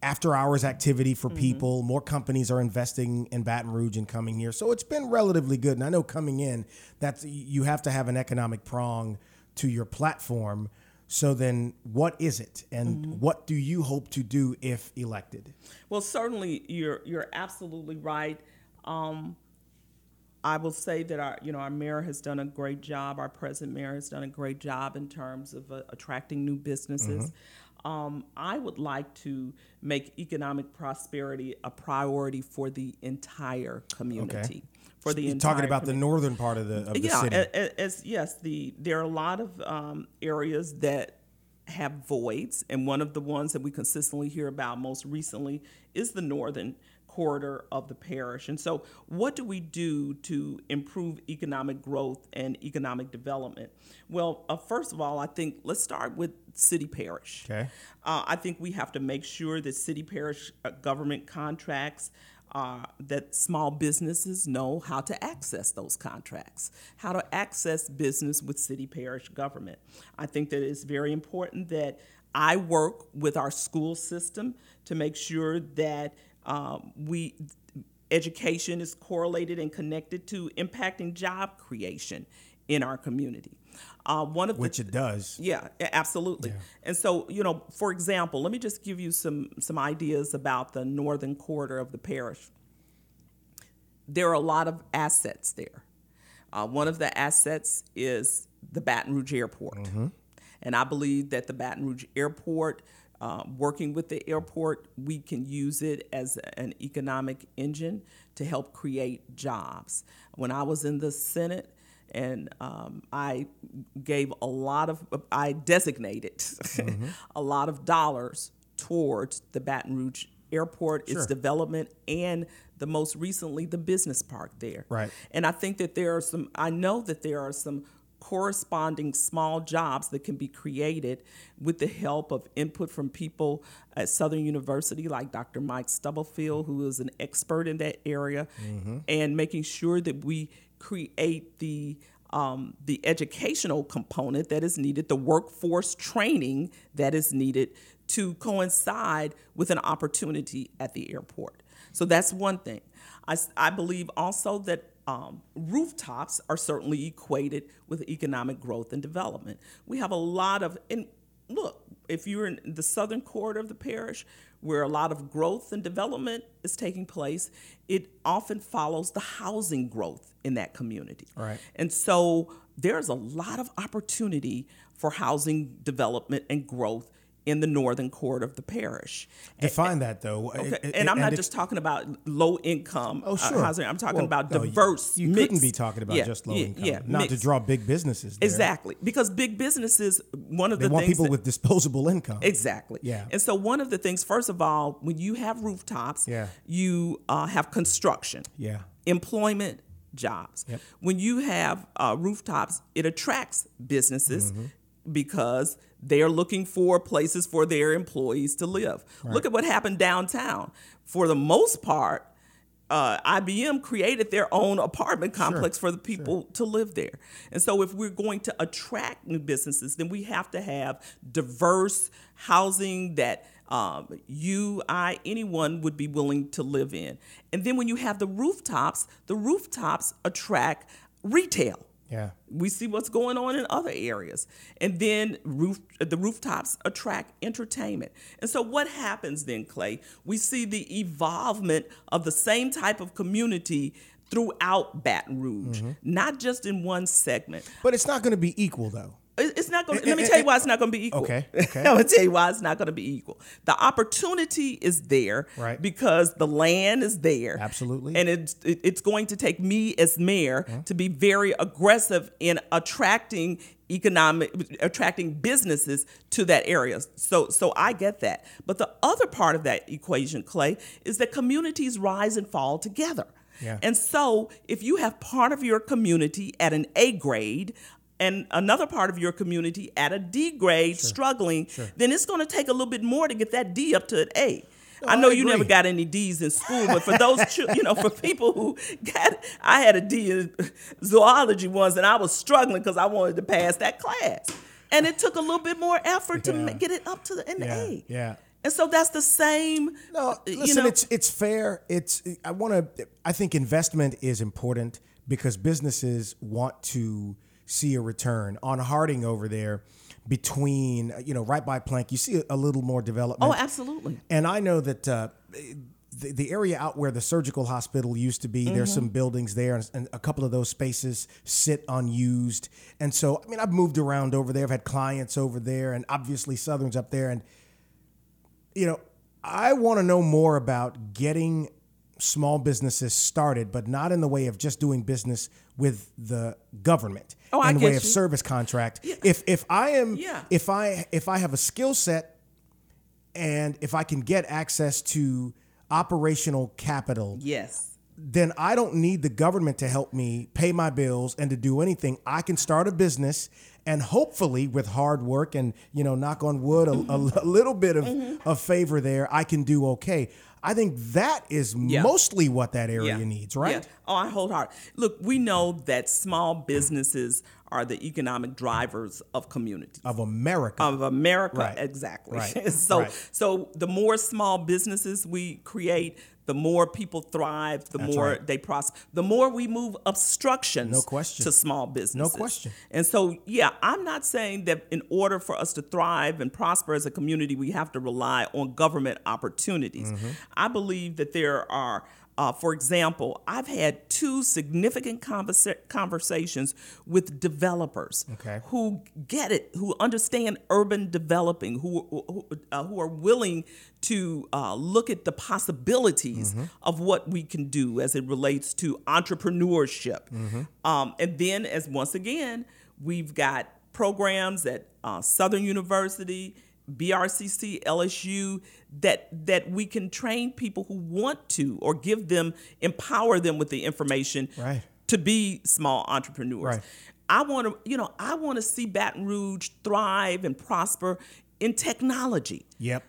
after hours activity for mm-hmm. people. More companies are investing in Baton Rouge and coming here. So it's been relatively good. And I know coming in, that you have to have an economic prong to your platform. So then what is it? And what do you hope to do if elected? Well, certainly you're you're absolutely right. Um, I will say that our you know our mayor has done a great job. Our present mayor has done a great job in terms of uh, attracting new businesses. Um, I would like to make economic prosperity a priority for the entire community. Okay. For the You're entire talking about the northern part of the, of the yeah, city. a- a- as yes, the there are a lot of um, areas that have voids, and one of the ones that we consistently hear about most recently is the northern corridor of the parish. And so, what do we do to improve economic growth and economic development? Well, uh, first of all, I think let's start with city parish. Okay. Uh, I think we have to make sure that city parish uh, government contracts. Uh, that small businesses know how to access those contracts, how to access business with city parish government. I think that it's very important that I work with our school system to make sure that um, we education is correlated and connected to impacting job creation in our community. Uh, one of which the, it does. yeah, absolutely. And so, you know, for example, let me just give you some some ideas about the northern quarter of the parish. There are a lot of assets there. Uh, one of the assets is the Baton Rouge Airport, and I believe that the Baton Rouge Airport, uh, working with the airport, we can use it as an economic engine to help create jobs. When I was in the Senate and um, I gave a lot of, I designated a lot of dollars towards the Baton Rouge Airport, its development, and the most recently the business park there. Right. And I think that there are some, I know that there are some corresponding small jobs that can be created with the help of input from people at Southern University, like Dr. Mike Stubblefield, who is an expert in that area, and making sure that we create the um, the educational component that is needed, the workforce training that is needed to coincide with an opportunity at the airport. So that's one thing. I, I believe also that um, rooftops are certainly equated with economic growth and development. We have a lot of, and look, if you're in the southern quarter of the parish, where a lot of growth and development is taking place, it often follows the housing growth in that community. Right. And so there's a lot of opportunity for housing development and growth in the northern quarter of the parish. Define that though. Okay, It- it- and I'm not it- just talking about low income Oh, uh, sure. housing. I'm talking Well, about no, you- diverse. You, couldn't be talking about yeah, just low yeah, income. Yeah, not to draw big businesses. There. Exactly, because big businesses, one of They the want people that- with disposable income. Exactly. Yeah. And so one of the things, first of all, when you have rooftops, Yeah. you uh, have construction, Yeah. employment, jobs. Yep. When you have uh, rooftops, it attracts businesses. Mm-hmm. Because they're looking for places for their employees to live. Look at what happened downtown. For the most part, uh, IBM created their own apartment complex for the people to live there. And so, if we're going to attract new businesses, then we have to have diverse housing that um, you, I, anyone would be willing to live in. And then when you have the rooftops, the rooftops attract retail. Yeah. We see what's going on in other areas. And then roof the rooftops attract entertainment. And so what happens then, Clay? We see the evolvement of the same type of community throughout Baton Rouge, Mm-hmm. not just in one segment. But it's not going to be equal, though. It- It's not going. to Let me tell you why it's not going to be equal. Okay, okay. I'm going to tell you why it's not going to be equal. The opportunity is there, Right. Because the land is there, Absolutely. and it's it, it's going to take me as mayor to be very aggressive in attracting economic, attracting businesses to that area. So so I get that. But the other part of that equation, Clay, is that communities rise and fall together. Yeah. And so, if you have part of your community at an A grade and another part of your community at a D grade struggling, then it's going to take a little bit more to get that D up to an A. I I know you never got any D's in school, but for those, you know, for people who got, I had a D in zoology once, and I was struggling because I wanted to pass that class, and it took a little bit more effort to Yeah. ma- get it up to the an Yeah, A. yeah. And so that's the same. No, uh, you listen, know- it's it's fair. It's I want to. I think investment is important because businesses want to see a return on Harding over there. Between you know, right by Plank, you see a, little more development. Oh, absolutely. And I know that uh, the, the area out where the surgical hospital used to be, there's Mm-hmm. some buildings there, and, and a couple of those spaces sit unused. And so, I mean, I've moved around over there. I've had clients over there, and obviously Southern's up there. And you know, I want to know more about getting small businesses started, but not in the way of just doing business with the government. Oh, the way of you. service contract. If if I am Yeah. if I if I have a skill set and if I can get access to operational capital, Yes. then I don't need the government to help me pay my bills and to do anything. I can start a business and hopefully with hard work and, you know, knock on wood, a, a little bit of, Mm-hmm. of favor there, I can do okay. I think that is Yeah. mostly what that area Yeah. needs, right? Yeah. Oh, I hold hard. Look, we know that small businesses are the economic drivers of communities. Of America. of America, Right. exactly. Right. so, Right. so the more small businesses we create, the more people thrive, the That's more right. they prosper, the more we move obstructions No question. to small businesses. No question. And so, yeah, I'm not saying that in order for us to thrive and prosper as a community, we have to rely on government opportunities. Mm-hmm. I believe that there are. Uh, for example, I've had two significant conversa- conversations with developers Okay. who get it, who understand urban developing, who who, uh, who are willing to uh, look at the possibilities of what we can do as it relates to entrepreneurship. Um, and then, as once again, we've got programs at uh, Southern University. BRCC, LSU, that that we can train people who want to, or give them, empower them with the information Right. to be small entrepreneurs. Right. I want to, you know, I want to see Baton Rouge thrive and prosper in technology. Yep.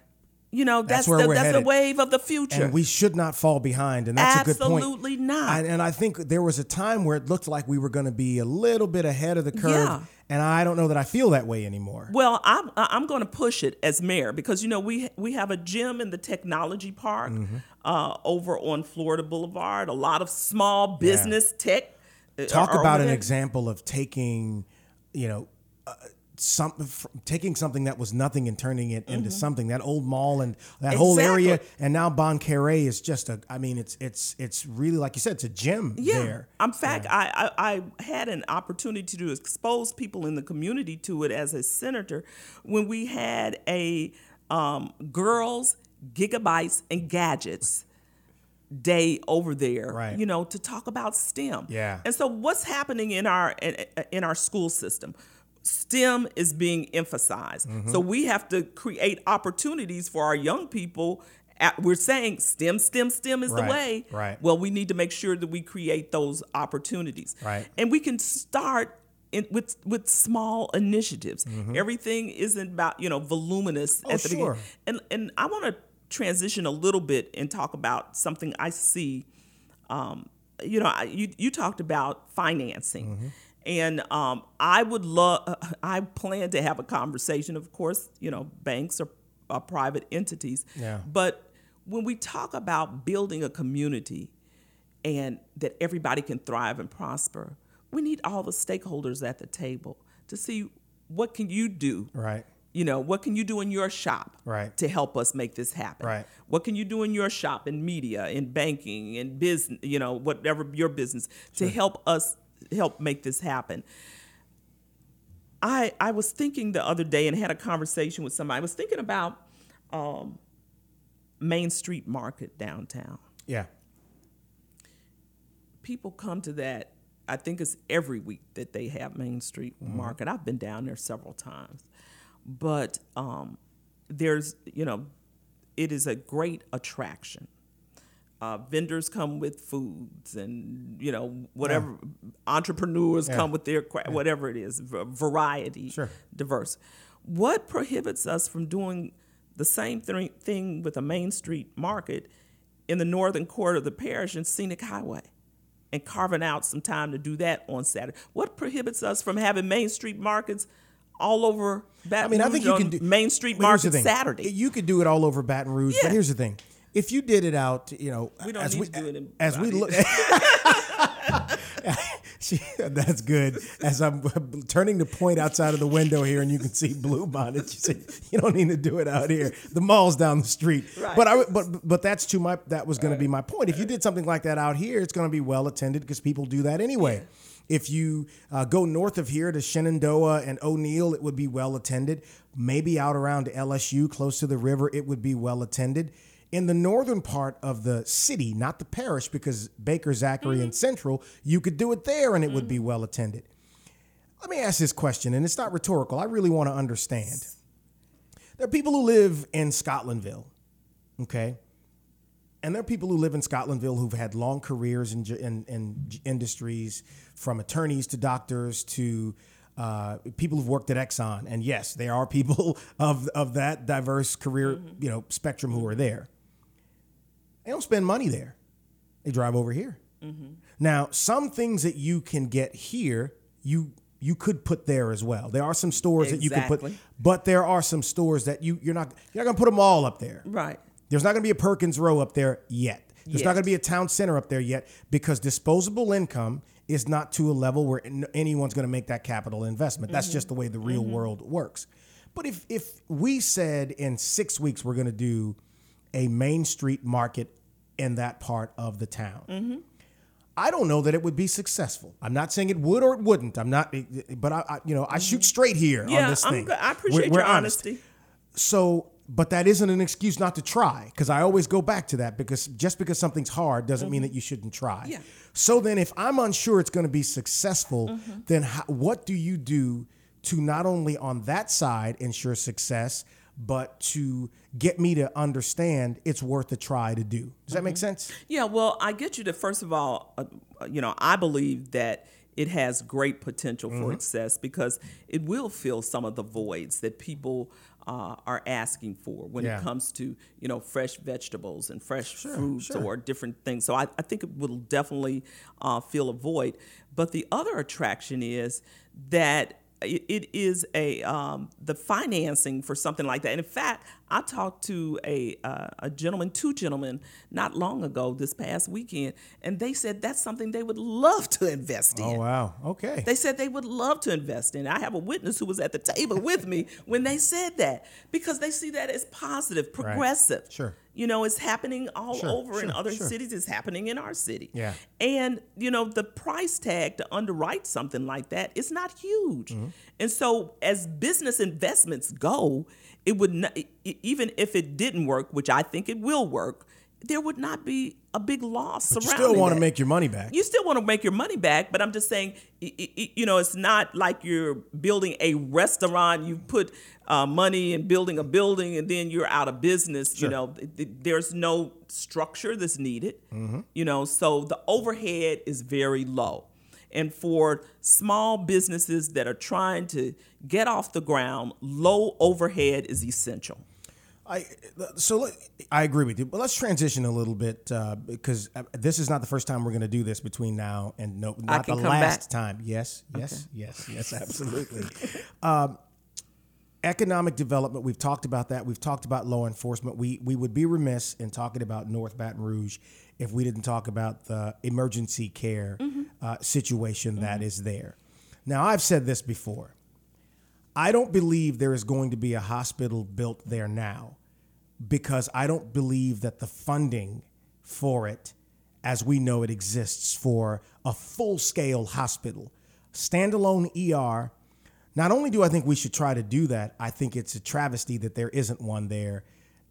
You know, That's that's where the, we're that's the wave of the future. And we should not fall behind. And that's a good point. Absolutely not. And, and I think there was a time where it looked like we were going to be a little bit ahead of the curve. Yeah. And I don't know that I feel that way anymore. Well, I'm I'm going to push it as mayor because you know we we have a gym in the technology park Mm-hmm. uh, over on Florida Boulevard. A lot of small business tech. uh, Talk about an example of taking, you know, uh, some f- taking something that was nothing and turning it into something. That old mall and that whole Mm-hmm. Area, and now Bon Carré is just a. I mean, it's it's it's really like you said, it's a gym Yeah. there. In fact, I, I, I had an opportunity to expose people in the community to it as a senator when we had a um, girls, gigabytes, and gadgets day over there Right. you know to talk about stem Yeah. and so what's happening in our in, in our school system STEM is being emphasized. Mm-hmm. So we have to create opportunities for our young people. At, we're saying STEM, STEM, STEM is Right, the way. right. Well, we need to make sure that we create those opportunities. Right. And we can start in, with with small initiatives. Everything isn't about you know voluminous Mm-hmm. Oh, at the sure. beginning. And and I want to transition a little bit and talk about something I see. Um, you know, I- you you talked about financing. Mm-hmm. And um, I would love. I plan to have a conversation. Of course, you know, banks are, are private entities. Yeah. But when we talk about building a community, and that everybody can thrive and prosper, we need all the stakeholders at the table to see what can you do Right. you know what can you do in your shop Right. to help us make this happen Right. what can you do in your shop in media in banking in business you know whatever your business to help us help make this happen i i was thinking the other day and had a conversation with somebody i was thinking about um, main street market downtown Yeah. people come to that. I think it's every week that they have Main Street Market. I've been down there several times, but um, there's you know, it is a great attraction. Uh, vendors come with foods, and you know whatever entrepreneurs Yeah. come with their cra- whatever it is, variety, Sure. diverse. What prohibits us from doing the same thing thing with a Main Street Market in the northern quarter of the parish and Scenic Highway? and carving out some time to do that on Saturday. What prohibits us from having Main Street markets all over Baton I mean, I think you can do Main Street Market. Saturday? You could do it all over Baton Rouge, but here's the thing: if you did it out, you know, We as we to do it in as we look. She, that's good. As I'm turning the point outside of the window here, and you can see Bluebonnet. She said, "You don't need to do it out here. The mall's down the street." Right. But I, but but that's to my. That was going to be my point. If you did something like that out here, it's going to be well attended because people do that anyway. If you uh, go north of here to Shenandoah and O'Neal, it would be well attended. Maybe out around LSU, close to the river, it would be well attended. In the northern part of the city, not the parish, because Baker, Zachary, and mm-hmm. Central, you could do it there and it would be mm-hmm. well attended. Let me ask this question, and it's not rhetorical. I really want to understand. There are people who live in Scotlandville, okay? And there are people who live in Scotlandville who've had long careers in, in, in industries, from attorneys to doctors to uh, people who've worked at Exxon. And yes, there are people of, of that diverse career, mm-hmm. you know, spectrum who are there. They don't spend money there. They drive over here. Mm-hmm. Now, some things that you can get here, you you could put there as well. There are some stores that you can put, but there are some stores that you you're not you're not gonna put them all up there. right. There's not going to be a Perkins Row up there yet. There's not going to be a town center up there yet because disposable income is not to a level where anyone's going to make that capital investment. That's just the mm-hmm. way the real mm-hmm. world works. But if if we said in 6 weeks we're going to do a Main Street market in that part of the town. I don't know that it would be successful. I'm not saying it would or it wouldn't. I'm not, but I, I you know, I shoot straight here on Yeah, this I'm thing. I We're- appreciate we're your honest. honesty. So, but that isn't an excuse not to try because I always go back to that because just because something's hard doesn't mean that you shouldn't try. Mm-hmm. Yeah. So then, if I'm unsure it's going to be successful, Mm-hmm. then how, what do you do to not only on that side ensure success, but to get me to understand it's worth a try to do? Does that make Mm-hmm. sense? Yeah, well, I get you to first of all, uh, uh, you know, I believe that it has great potential for success because it will fill some of the voids that people uh, are asking for when Yeah. it comes to you know fresh vegetables and fresh fruits sure. or different things. So I, I think it will definitely uh, fill a void. But the other attraction is that it, it is a um, the financing for something like that. And in fact, I talked to a uh, a gentleman, two gentlemen, not long ago, this past weekend, and they said that's something they would love to invest in. Oh wow. Okay. They said they would love to invest in. I have a witness who was at the table with me when they said that because they see that as positive, progressive. Sure. You know, it's happening all Sure, over in other sure. cities. It's happening in our city. Yeah. And, you know, the price tag to underwrite something like that is not huge. Mm-hmm. And so, as business investments go, it would not, even if it didn't work, which I think it will work, there would not be a big loss you surrounding You still want to make your money back. You still want to make your money back, but I'm just saying, you know, it's not like you're building a restaurant. You put uh, money in building a building, and then you're out of business. You know, th- th- there's no structure that's needed. Mm-hmm. You know, so the overhead is very low. And for small businesses that are trying to get off the ground, low overhead is essential. I so I agree with you, but let's transition a little bit uh, because uh, this is not the first time we're going to do this between now and no, not the last come time. Yes, yes, yes, yes, absolutely. um, economic development. We've talked about that. We've talked about law enforcement. We we would be remiss in talking about North Baton Rouge if we didn't talk about the emergency care uh, situation that is there. Now, I've said this before. I don't believe there is going to be a hospital built there now because I don't believe that the funding for it, as we know it exists for a full scale hospital, standalone ER. Not only do I think we should try to do that, I think it's a travesty that there isn't one there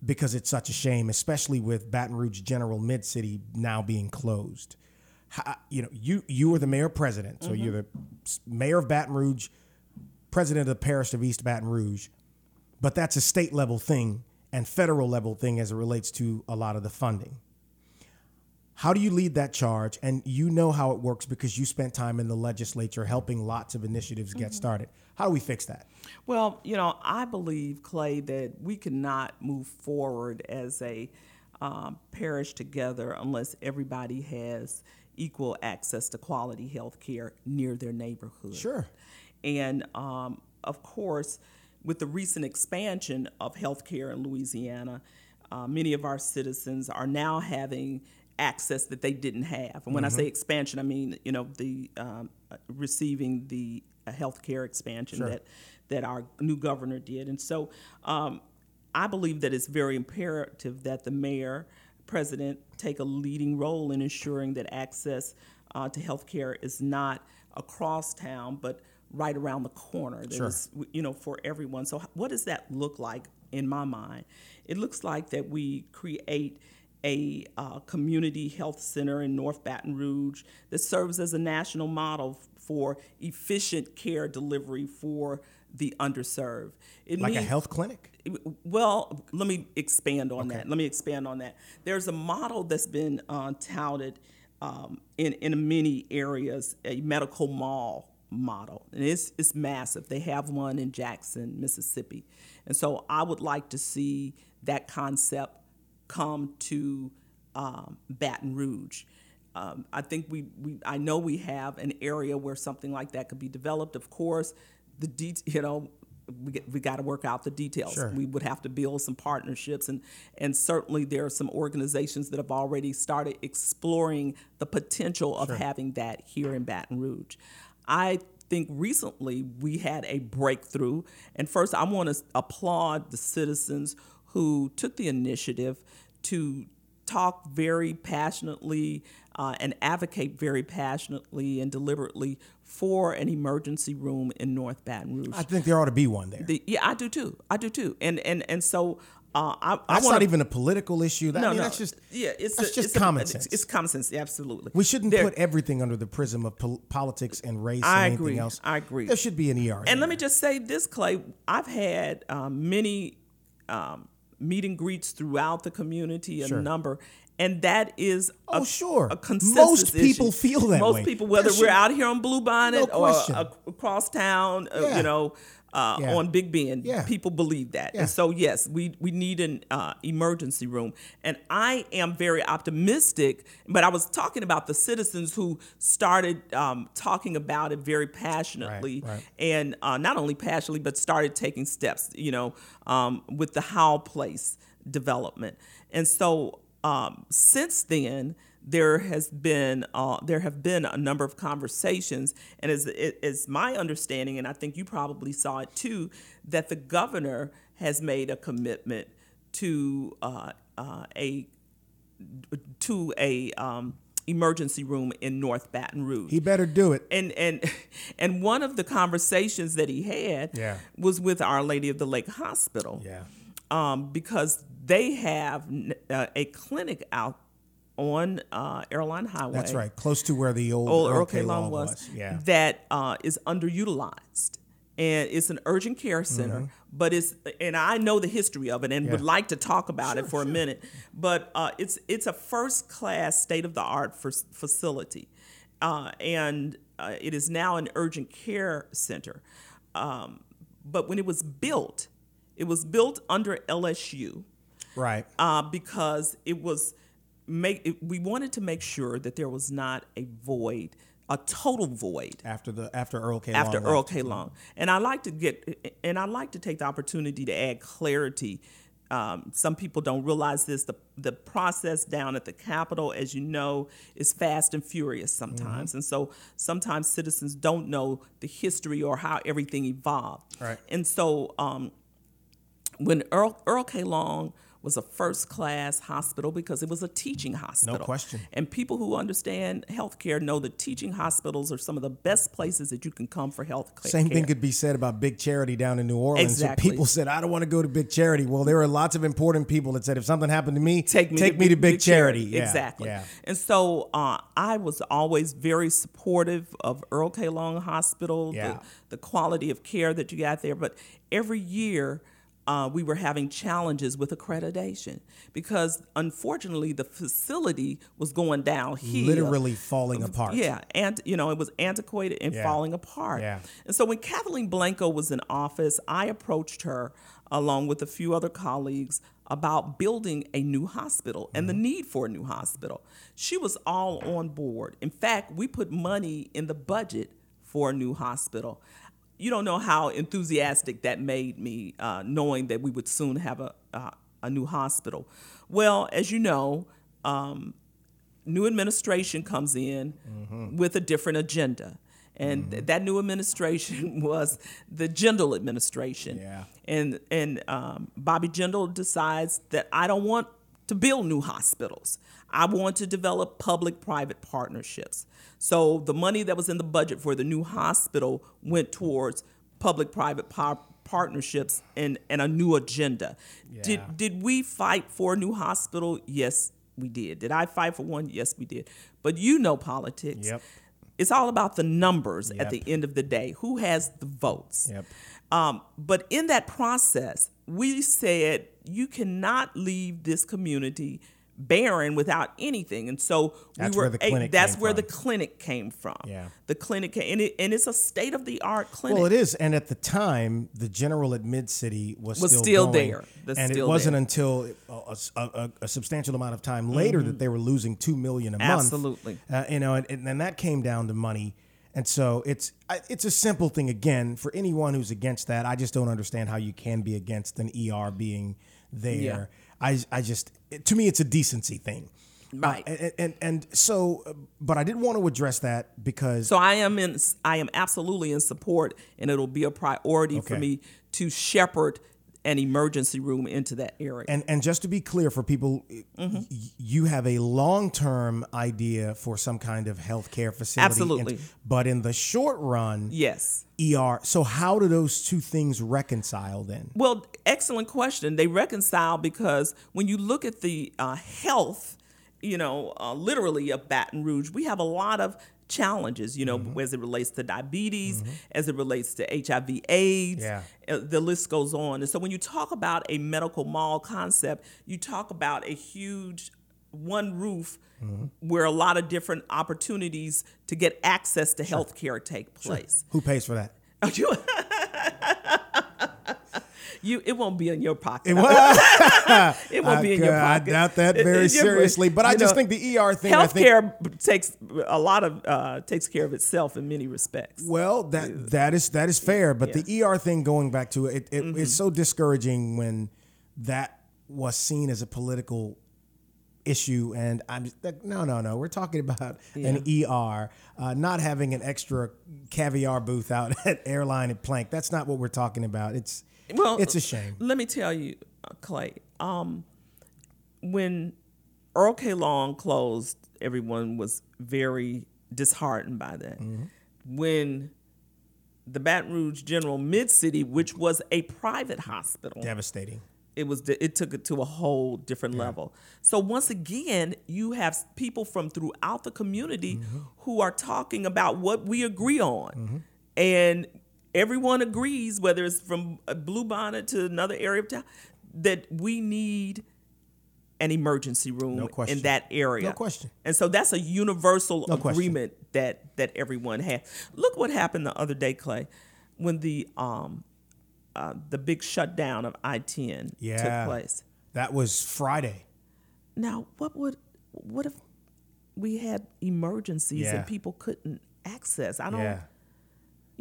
because it's such a shame, especially with Baton Rouge General Mid City now being closed. How, you know, you you are the mayor president, so you're the mayor of Baton Rouge president of the parish of East Baton Rouge, but that's a state level thing and federal level thing as it relates to a lot of the funding. How do you lead that charge? And you know how it works because you spent time in the legislature helping lots of initiatives get started. How do we fix that? Well, you know, I believe, Clay, that we cannot move forward as a um, parish together unless everybody has equal access to quality health care near their neighborhood. Sure. And um, of course, with the recent expansion of healthcare in Louisiana, uh, many of our citizens are now having access that they didn't have. And when I say expansion, I mean you know the um, receiving the uh, healthcare expansion that that our new governor did. And so um, I believe that it's very imperative that the mayor, president, take a leading role in ensuring that access uh, to health care is not across town, but right around the corner. That Sure. is, you know, for everyone. So, what does that look like in my mind? It looks like that we create a uh, community health center in North Baton Rouge that serves as a national model for efficient care delivery for the underserved. It Like a health clinic? well, let me expand on that. Let me expand on that. There's a model that's been uh, touted um, in in many areas, a medical mall model, and it's it's massive. They have one in Jackson, Mississippi, and so I would like to see that concept come to um, Baton Rouge. Um, I think we, we I know we have an area where something like that could be developed. Of course, the de- you know we get, we got to work out the details. Sure. We would have to build some partnerships, and and certainly there are some organizations that have already started exploring the potential of having that here in Baton Rouge. I think recently we had a breakthrough, and first I want to applaud the citizens who took the initiative to talk very passionately uh, and advocate very passionately and deliberately for an emergency room in North Baton Rouge. I think there ought to be one there. The- yeah, I do too. I do too. And and and so uh, I, I That's not even a political issue. That, no I mean, no. that's just yeah. It's that's a- just it's common it's- sense. It's, common sense. Absolutely. we shouldn't There- put everything under the prism of pol- politics and race I and agree. anything else. I agree. There should be an ER. And let me just say this, Clay. I've had um, many um, meet and greets throughout the community, a Sure. number, and that is a, Oh, sure. a consensus Most people issue. feel that Most way. people, whether we're out here on Bluebonnet No or across town, uh, you know. Uh, Yeah. On Big Bend, Yeah. people believe that, Yeah. and so yes, we we need an uh, emergency room, and I am very optimistic. But I was talking about the citizens who started um, talking about it very passionately, right. and uh, not only passionately, but started taking steps, you know, um, with the Howell Place development. And so um, since then, there has been uh, there have been a number of conversations, and as it is my understanding, and I think you probably saw it too, that the governor has made a commitment to uh, uh, a to a um, emergency room in North Baton Rouge he better do it. and and and one of the conversations that he had Yeah. was with Our Lady of the Lake Hospital. Yeah. Um, because they have uh, a clinic out on uh, Airline Highway. That's right. Close to where the old, Old Earl K. Long was. was. Yeah. That uh, is underutilized. And it's an urgent care center, but it's and I know the history of it and would Mm-hmm. Like to talk about it for a minute. But uh, it's it's a first class state of the art facility, uh, and uh, it is now an urgent care center. Um, but when it was built, it was built under LSU Right. uh, because it was make we wanted to make sure that there was not a void, a total void After the after Earl K. after Long Earl. K. Long. And I like to get and I like to take the opportunity to add clarity. Um, some people don't realize this. The the process down at the Capitol, as you know, is fast and furious sometimes, Mm-hmm. and so sometimes citizens don't know the history or how everything evolved. Right. And so um, when Earl, Earl K. Long was a first class hospital because it was a teaching hospital. No question. And people who understand healthcare know that teaching hospitals are some of the best places that you can come for health care. Same thing could be said about Big Charity down in New Orleans. Exactly. So people said, "I don't want to go to Big Charity." Well, there were lots of important people that said, "If something happened to me, take me, take to, me to Big, Charity." Yeah, exactly. Yeah. And so uh, I was always very supportive of Earl K. Long Hospital, Yeah. the, the quality of care that you got there. But every year, uh, we were having challenges with accreditation because unfortunately the facility was going down here. Literally falling apart. Yeah, and you know it was antiquated and Yeah. falling apart. Yeah. And so when Kathleen Blanco was in office, I approached her along with a few other colleagues about building a new hospital and the need for a new hospital. She was all on board. In fact, we put money in the budget for a new hospital. You don't know how enthusiastic that made me, uh, knowing that we would soon have a uh, a new hospital. Well, as you know, um, new administration comes in with a different agenda. And th- that new administration was the Jindal administration. Yeah. And and um, Bobby Jindal decides that I don't want to build new hospitals. I want to develop public-private partnerships. So the money that was in the budget for the new hospital went towards public-private par- partnerships and, and a new agenda. Yeah. Did did we fight for a new hospital? Yes, we did. Did I fight for one? Yes, we did. But you know politics. Yep. It's all about the numbers Yep. at the end of the day. Who has the votes? Yep. Um, but in that process, we said you cannot leave this community barren without anything, and so That's we were. where a- that's where from. the clinic came from. Yeah. the clinic, came, and it, and it's a state of the art clinic. Well, it is, and at the time, the general at Mid City was, Was still, still going, there. That's and it wasn't there. until a, a- a- a substantial amount of time later that they were losing two million a month. Mm-hmm. Absolutely. uh, you know, and, and then that came down to money. And so it's it's a simple thing again for anyone who's against that. I just don't understand how you can be against an ER being there. I I just to me it's a decency thing. Right. Uh, and, and and so, uh, but I did want to address that because So I am in. I am absolutely in support, and it'll be a priority for me to shepherd an emergency room into that area. And and just to be clear for people, Mm-hmm. y- you have a long term idea for some kind of healthcare facility. Absolutely. And- but in the short run, yes. ER. So how do those two things reconcile then? Well, excellent question. They reconcile because when you look at the uh, health, you know, uh, literally of Baton Rouge, we have a lot of challenges, you know, Mm-hmm. as it relates to diabetes, as it relates to HIV, AIDS. Yeah. uh, The list goes on. And so when you talk about a medical mall concept, you talk about a huge one roof Mm-hmm. where a lot of different opportunities to get access to health care take place. Who pays for that? You, it won't be in your pocket. It, wa- It won't be in your pocket. I doubt that very seriously. But I just know, think the ER thing. I think, Healthcare takes a lot of uh, takes care of itself in many respects. Well, that that is that is fair, but the ER thing going back to it, it Mm-hmm. it's so discouraging when that was seen as a political issue, and I'm just like, no, no, no. We're talking about an ER, uh, not having an extra caviar booth out at Airline and Plank. That's not what we're talking about. It's Well, it's a shame. Let me tell you, Clay. Um, when Earl K. Long closed, everyone was very disheartened by that. Mm-hmm. When the Baton Rouge General Mid City, which was a private hospital, Devastating. it was it took it to a whole different level. So once again, you have people from throughout the community who are talking about what we agree on, and everyone agrees, whether it's from a Bluebonnet to another area of town, that we need an emergency room No question. in that area. No question. And so that's a universal No question. agreement that that everyone had. Look what happened the other day, Clay, when the um uh, the big shutdown of I ten Yeah. took place. That was Friday. Now, what would what if we had emergencies Yeah. and people couldn't access? I don't, Yeah.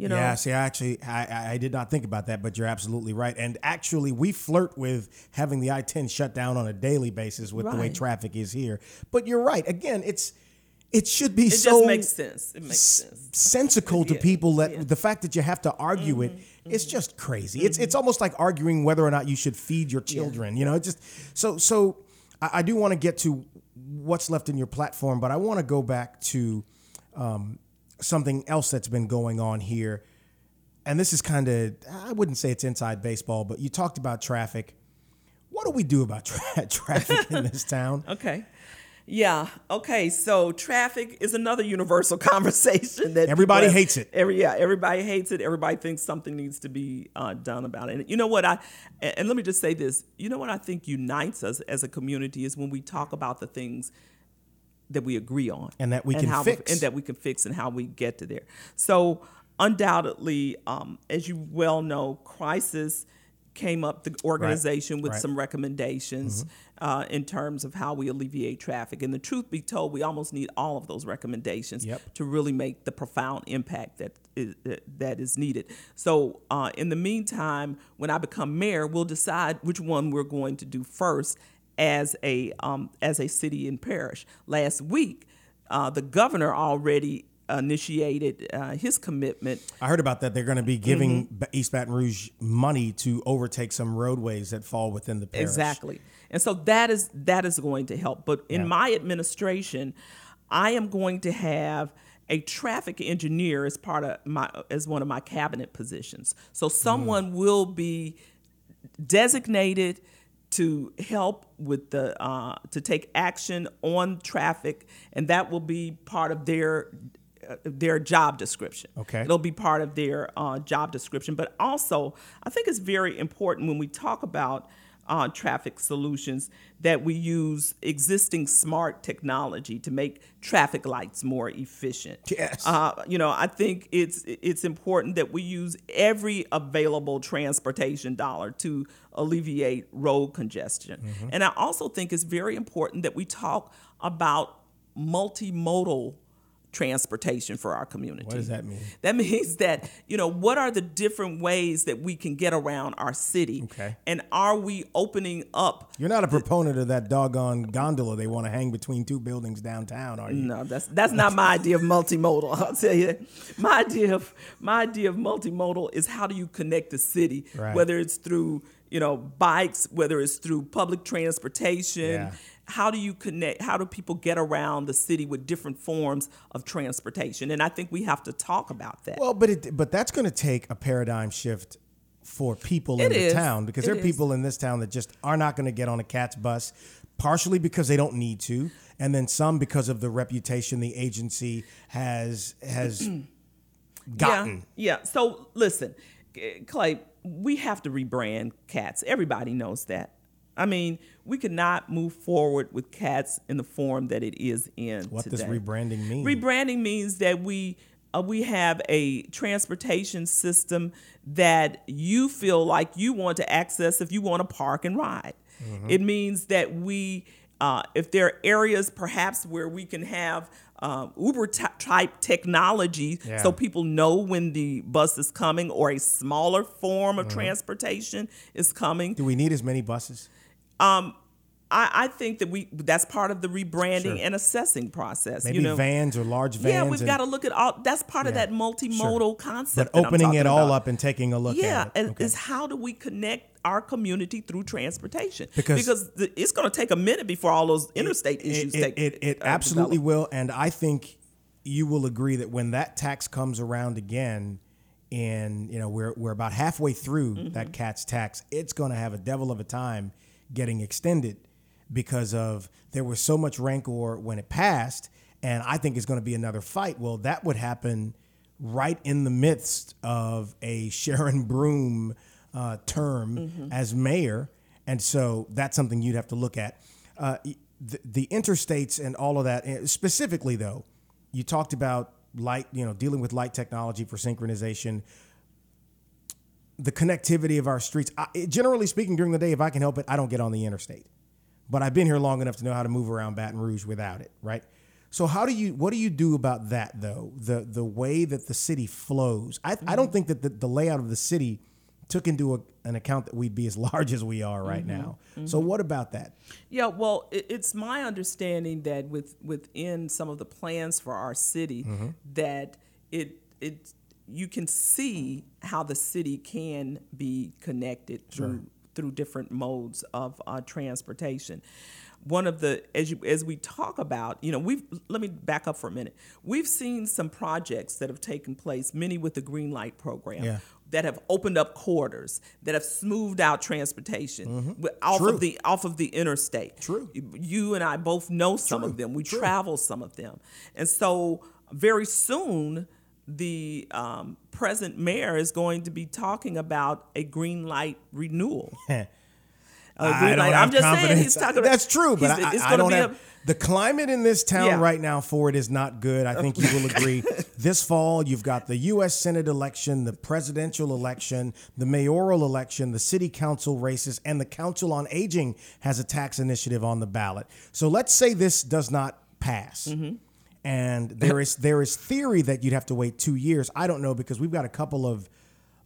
You know. yeah, see, I actually, I, I- I did not think about that, but you're absolutely right. And actually, we flirt with having the I-10 shut down on a daily basis with the way traffic is here. But you're right. Again, it's it should be It so just makes sense. It makes sense. sensical to people that yeah. Mm-hmm, the fact that you have to argue it, it's just crazy. It's it's almost like arguing whether or not you should feed your children. You know, it just so so. I, I do want to get to what's left in your platform, but I want to go back to um, something else that's been going on here. And this is kind of, I wouldn't say it's inside baseball, but you talked about traffic. What do we do about tra- traffic in this town? Okay. Yeah. Okay. So traffic is another universal conversation that Everybody people hates it. Every yeah, everybody hates it. Everybody thinks something needs to be uh, done about it. And you know what I and let me just say this. You know what I think unites us as a community is when we talk about the things that we agree on And that we can how fix. and that we can fix and how we get to there. So undoubtedly, um, as you well know, crisis came up the organization with right. some recommendations uh, in terms of how we alleviate traffic. And the truth be told, we almost need all of those recommendations Yep. to really make the profound impact that is, that is needed. So, uh, in the meantime, when I become mayor, we'll decide which one we're going to do first as a um, as a city and parish. Last week, uh, the governor already initiated uh, his commitment I heard about that. They're going to be giving Mm-hmm. East Baton Rouge money to overtake some roadways that fall within the parish. Exactly. And so that is that is going to help. But in Yeah. my administration, I am going to have a traffic engineer as part of my as one of my cabinet positions. So someone will be designated to help with the uh, to take action on traffic, and that will be part of their uh, their job description. Okay. it'll be part of their uh, job description. But also, I think it's very important when we talk about uh, traffic solutions that we use existing smart technology to make traffic lights more efficient. Yes. Uh, you know, I think it's it's important that we use every available transportation dollar to alleviate road congestion. Mm-hmm. And I also think it's very important that we talk about multimodal transportation for our community. What does that mean? That means that, you know, what are the different ways that we can get around our city? Okay. And are we opening up You're not a proponent of that doggone gondola they want to hang between two buildings downtown, are you? No, that's that's not my idea of multimodal. I'll tell you, my idea of my idea of multimodal is how do you connect the city, Right. whether it's through you know bikes, whether it's through public transportation. Yeah. How do you connect? How do people get around the city with different forms of transportation? And I think we have to talk about that. Well, but it but that's going to take a paradigm shift for people in It the town because there are is. people in this town that just are not going to get on a CATS bus, partially because they don't need to, and then some because of the reputation the agency has has gotten. Yeah. yeah. So listen, Clay, we have to rebrand CATS. Everybody knows that. I mean, we cannot move forward with CATS in the form that it is in What today. does rebranding mean? Rebranding means that we uh, we have a transportation system that you feel like you want to access if you want to park and ride. Mm-hmm. It means that we, uh, if there are areas perhaps where we can have uh, Uber ty- type technology Yeah. so people know when the bus is coming or a smaller form Mm-hmm. of transportation is coming. Do we need as many buses? I, I think that we that's part of the rebranding Sure. and assessing process. Maybe you know? vans or large vans. Yeah, we've got to look at all. That's part of that multimodal concept. But that I'm opening it all about. up and taking a look Yeah, at it. Okay. is how do we connect our community through transportation? Because- the, it's going to take a minute before all those interstate issues it, take. It, it uh, absolutely develop. will, and I think you will agree that when that tax comes around again, and you know we're we're about halfway through Mm-hmm. that CATS tax, it's going to have a devil of a time getting extended because of there was so much rancor when it passed, and I think it's going to be another fight. Well, that would happen right in the midst of a Sharon Broome uh, term Mm-hmm. as mayor, and so that's something you'd have to look at. Uh, the, the interstates and all of that. eh, Specifically, though, you talked about light. You know, dealing with light technology for synchronization. The connectivity of our streets. I, generally speaking, during the day, if I can help it, I don't get on the interstate. But I've been here long enough to know how to move around Baton Rouge without it, right? So how do you what do you do about that though? The the way that the city flows. I, I don't mm-hmm. think that the, the layout of the city took into a, an account that we'd be as large as we are right mm-hmm. now. So mm-hmm. what about that? Yeah, well, it, it's my understanding that with within some of the plans for our city, Mm-hmm. that it it you can see how the city can be connected through through different modes of uh, transportation. One of the as you as we talk about, you know, we've let me back up for a minute. We've seen some projects that have taken place, many with the Green Light program. Yeah. That have opened up corridors, that have smoothed out transportation off Mm-hmm. True. of the off of the interstate. True. You and I both know some True. of them. We True. travel some of them, and so very soon the um, present mayor is going to be talking about a green light renewal. Green don't light- have I'm just saying confidence. he's talking. That's true, but I, I don't have a- the climate in this town Yeah. right now for it is not good. I think you will agree. this fall, you've got the U.S. Senate election, the presidential election, the mayoral election, the city council races, and the Council on Aging has a tax initiative on the ballot. So let's say this does not pass. Mm-hmm. And there is there is theory that you'd have to wait two years. I don't know because we've got a couple of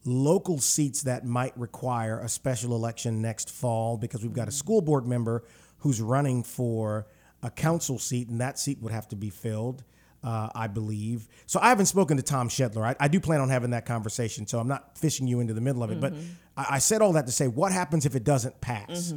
local seats that might require a special election next fall because we've got a school board member who's running for a council seat, and that seat would have to be filled, uh, I believe. So I haven't spoken to Tom Schedler. I, I do plan on having that conversation, so I'm not fishing you into the middle of it. But I, I said all that to say, what happens if it doesn't pass?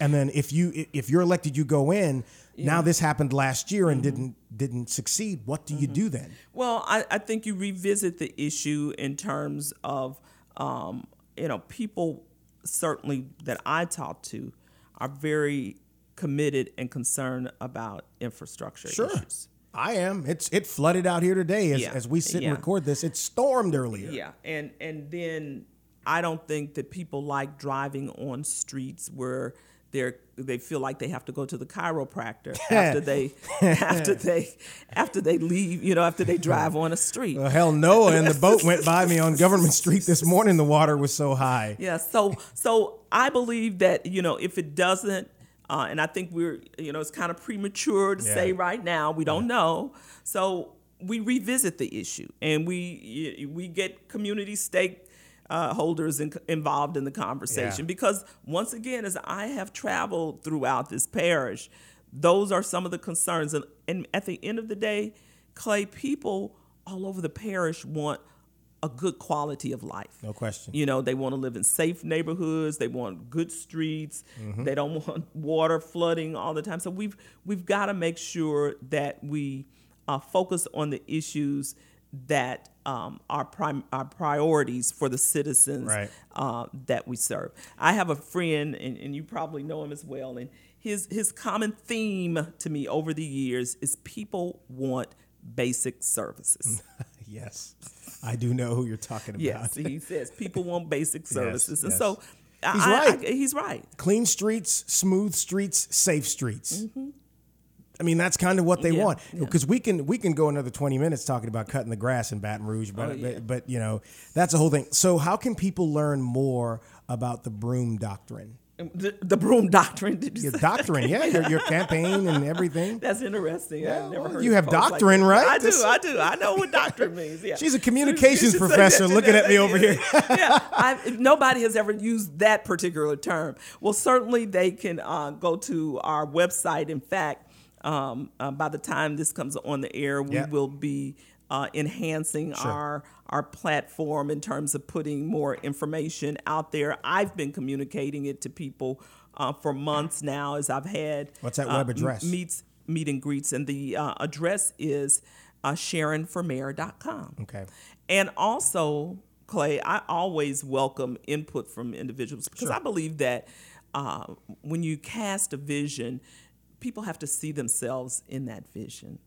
And then if you if you're elected, you go in. Now this happened last year and didn't didn't succeed. What do you do then? Well, I, I think you revisit the issue in terms of, um, you know, people certainly that I talk to are very committed and concerned about infrastructure issues. Sure. I am. It's it flooded out here today as, Yeah. as we sit Yeah. and record this. It stormed earlier. Yeah, and and then I don't think that people like driving on streets where they're they feel like they have to go to the chiropractor after they after they after they leave, you know, after they drive on a street. Well, hell no! And the boat went by me on Government Street this morning. The water was so high. Yeah, so so I believe that you know if it doesn't, uh, and I think we're you know it's kind of premature to Yeah. say right now. We don't know, so we revisit the issue and we we get community stake. Uh, holders in, involved in the conversation Yeah. because once again as i have traveled throughout this parish those are some of the concerns and, and at the end of the day clay people all over the parish want a good quality of life No question. you know, they want to live in safe neighborhoods. They want good streets. They don't want water flooding all the time. So we've we've got to make sure that we uh, focus on the issues that um, are prime are priorities for the citizens Right. uh, that we serve. I have a friend, and, and you probably know him as well, and his his common theme to me over the years is people want basic services. Yes, I do know who you're talking about. Yes, he says people want basic services, and yes. so He's I- right. I- he's right. Clean streets, smooth streets, safe streets. I mean, that's kind of what they. Yeah, want. yeah. Because we can we can go another 20 minutes talking about cutting the grass in Baton Rouge, but, Oh, yeah. but but you know that's a whole thing. So how can people learn more about the Broome doctrine? The, the Broome doctrine. Did you Your doctrine, yeah, your, your campaign and everything. That's interesting. Yeah, I've never well, heard you have posed like doctrine, right? I do. I do. I know what doctrine means. Yeah. She's a communications professor looking at me over here. yeah, I've, nobody has ever used that particular term. Well, certainly they can uh, go to our website. In fact, um, uh, by the time this comes on the air, we Yeah. will be uh, enhancing our our platform in terms of putting more information out there. I've been communicating it to people uh, for months now, as I've had What's that uh, web address? meets meet and greets, and the uh, address is uh, SharonForMayor.com. Okay. And also, Clay, I always welcome input from individuals because I believe that uh, when you cast a vision, people have to see themselves in that vision.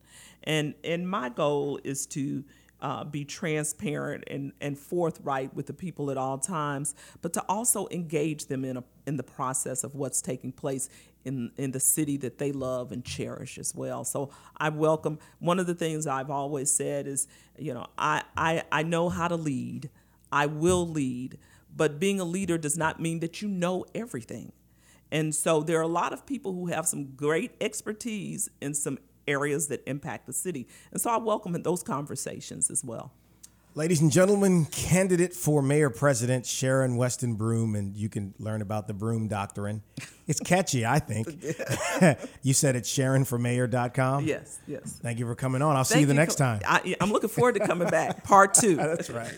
And and my goal is to uh, be transparent and, and forthright with the people at all times, but to also engage them in a, in the process of what's taking place in in the city that they love and cherish as well. So I welcome. One of the things I've always said is, you know, I I, I know how to lead. I will lead, but being a leader does not mean that you know everything. And so there are a lot of people who have some great expertise in some areas that impact the city. And so I welcome those conversations as well. Ladies and gentlemen, candidate for mayor president Sharon Weston Broome, and you can learn about the Broome Doctrine. It's catchy, I think. you said it's SharonForMayor.com? Yes, yes. Thank you for coming on. I'll Thank see you the next time. I, I'm looking forward to coming back. Part two. That's right.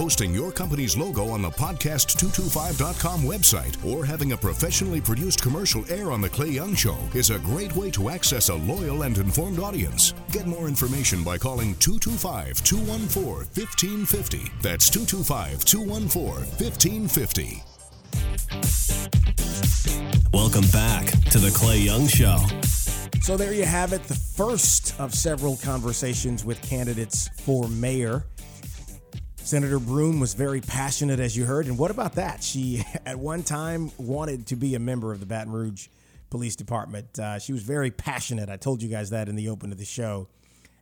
Posting your company's logo on the podcast225.com website or having a professionally produced commercial air on The Clay Young Show is a great way to access a loyal and informed audience. Get more information by calling 225 214 1550. That's 225 214 1550. Welcome back to The Clay Young Show. So there you have it, the first of several conversations with candidates for mayor. Senator Broome was very passionate, as you heard. And what about that? She, at one time, wanted to be a member of the Baton Rouge Police Department. Uh, she was very passionate. I told you guys that in the open of the show.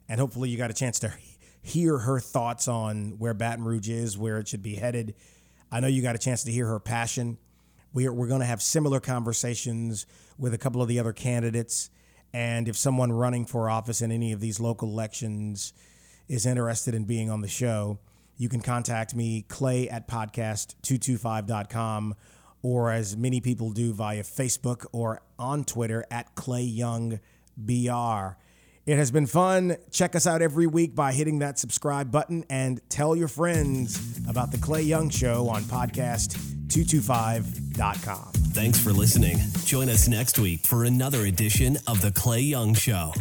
And hopefully, you got a chance to hear her thoughts on where Baton Rouge is, where it should be headed. I know you got a chance to hear her passion. We're, we're going to have similar conversations with a couple of the other candidates. And if someone running for office in any of these local elections is interested in being on the show, you can contact me, clay at podcast225.com, or as many people do via Facebook or on Twitter at Clay Young BR. It has been fun. Check us out every week by hitting that subscribe button and tell your friends about the Clay Young Show on podcast225.com. Thanks for listening. Join us next week for another edition of The Clay Young Show.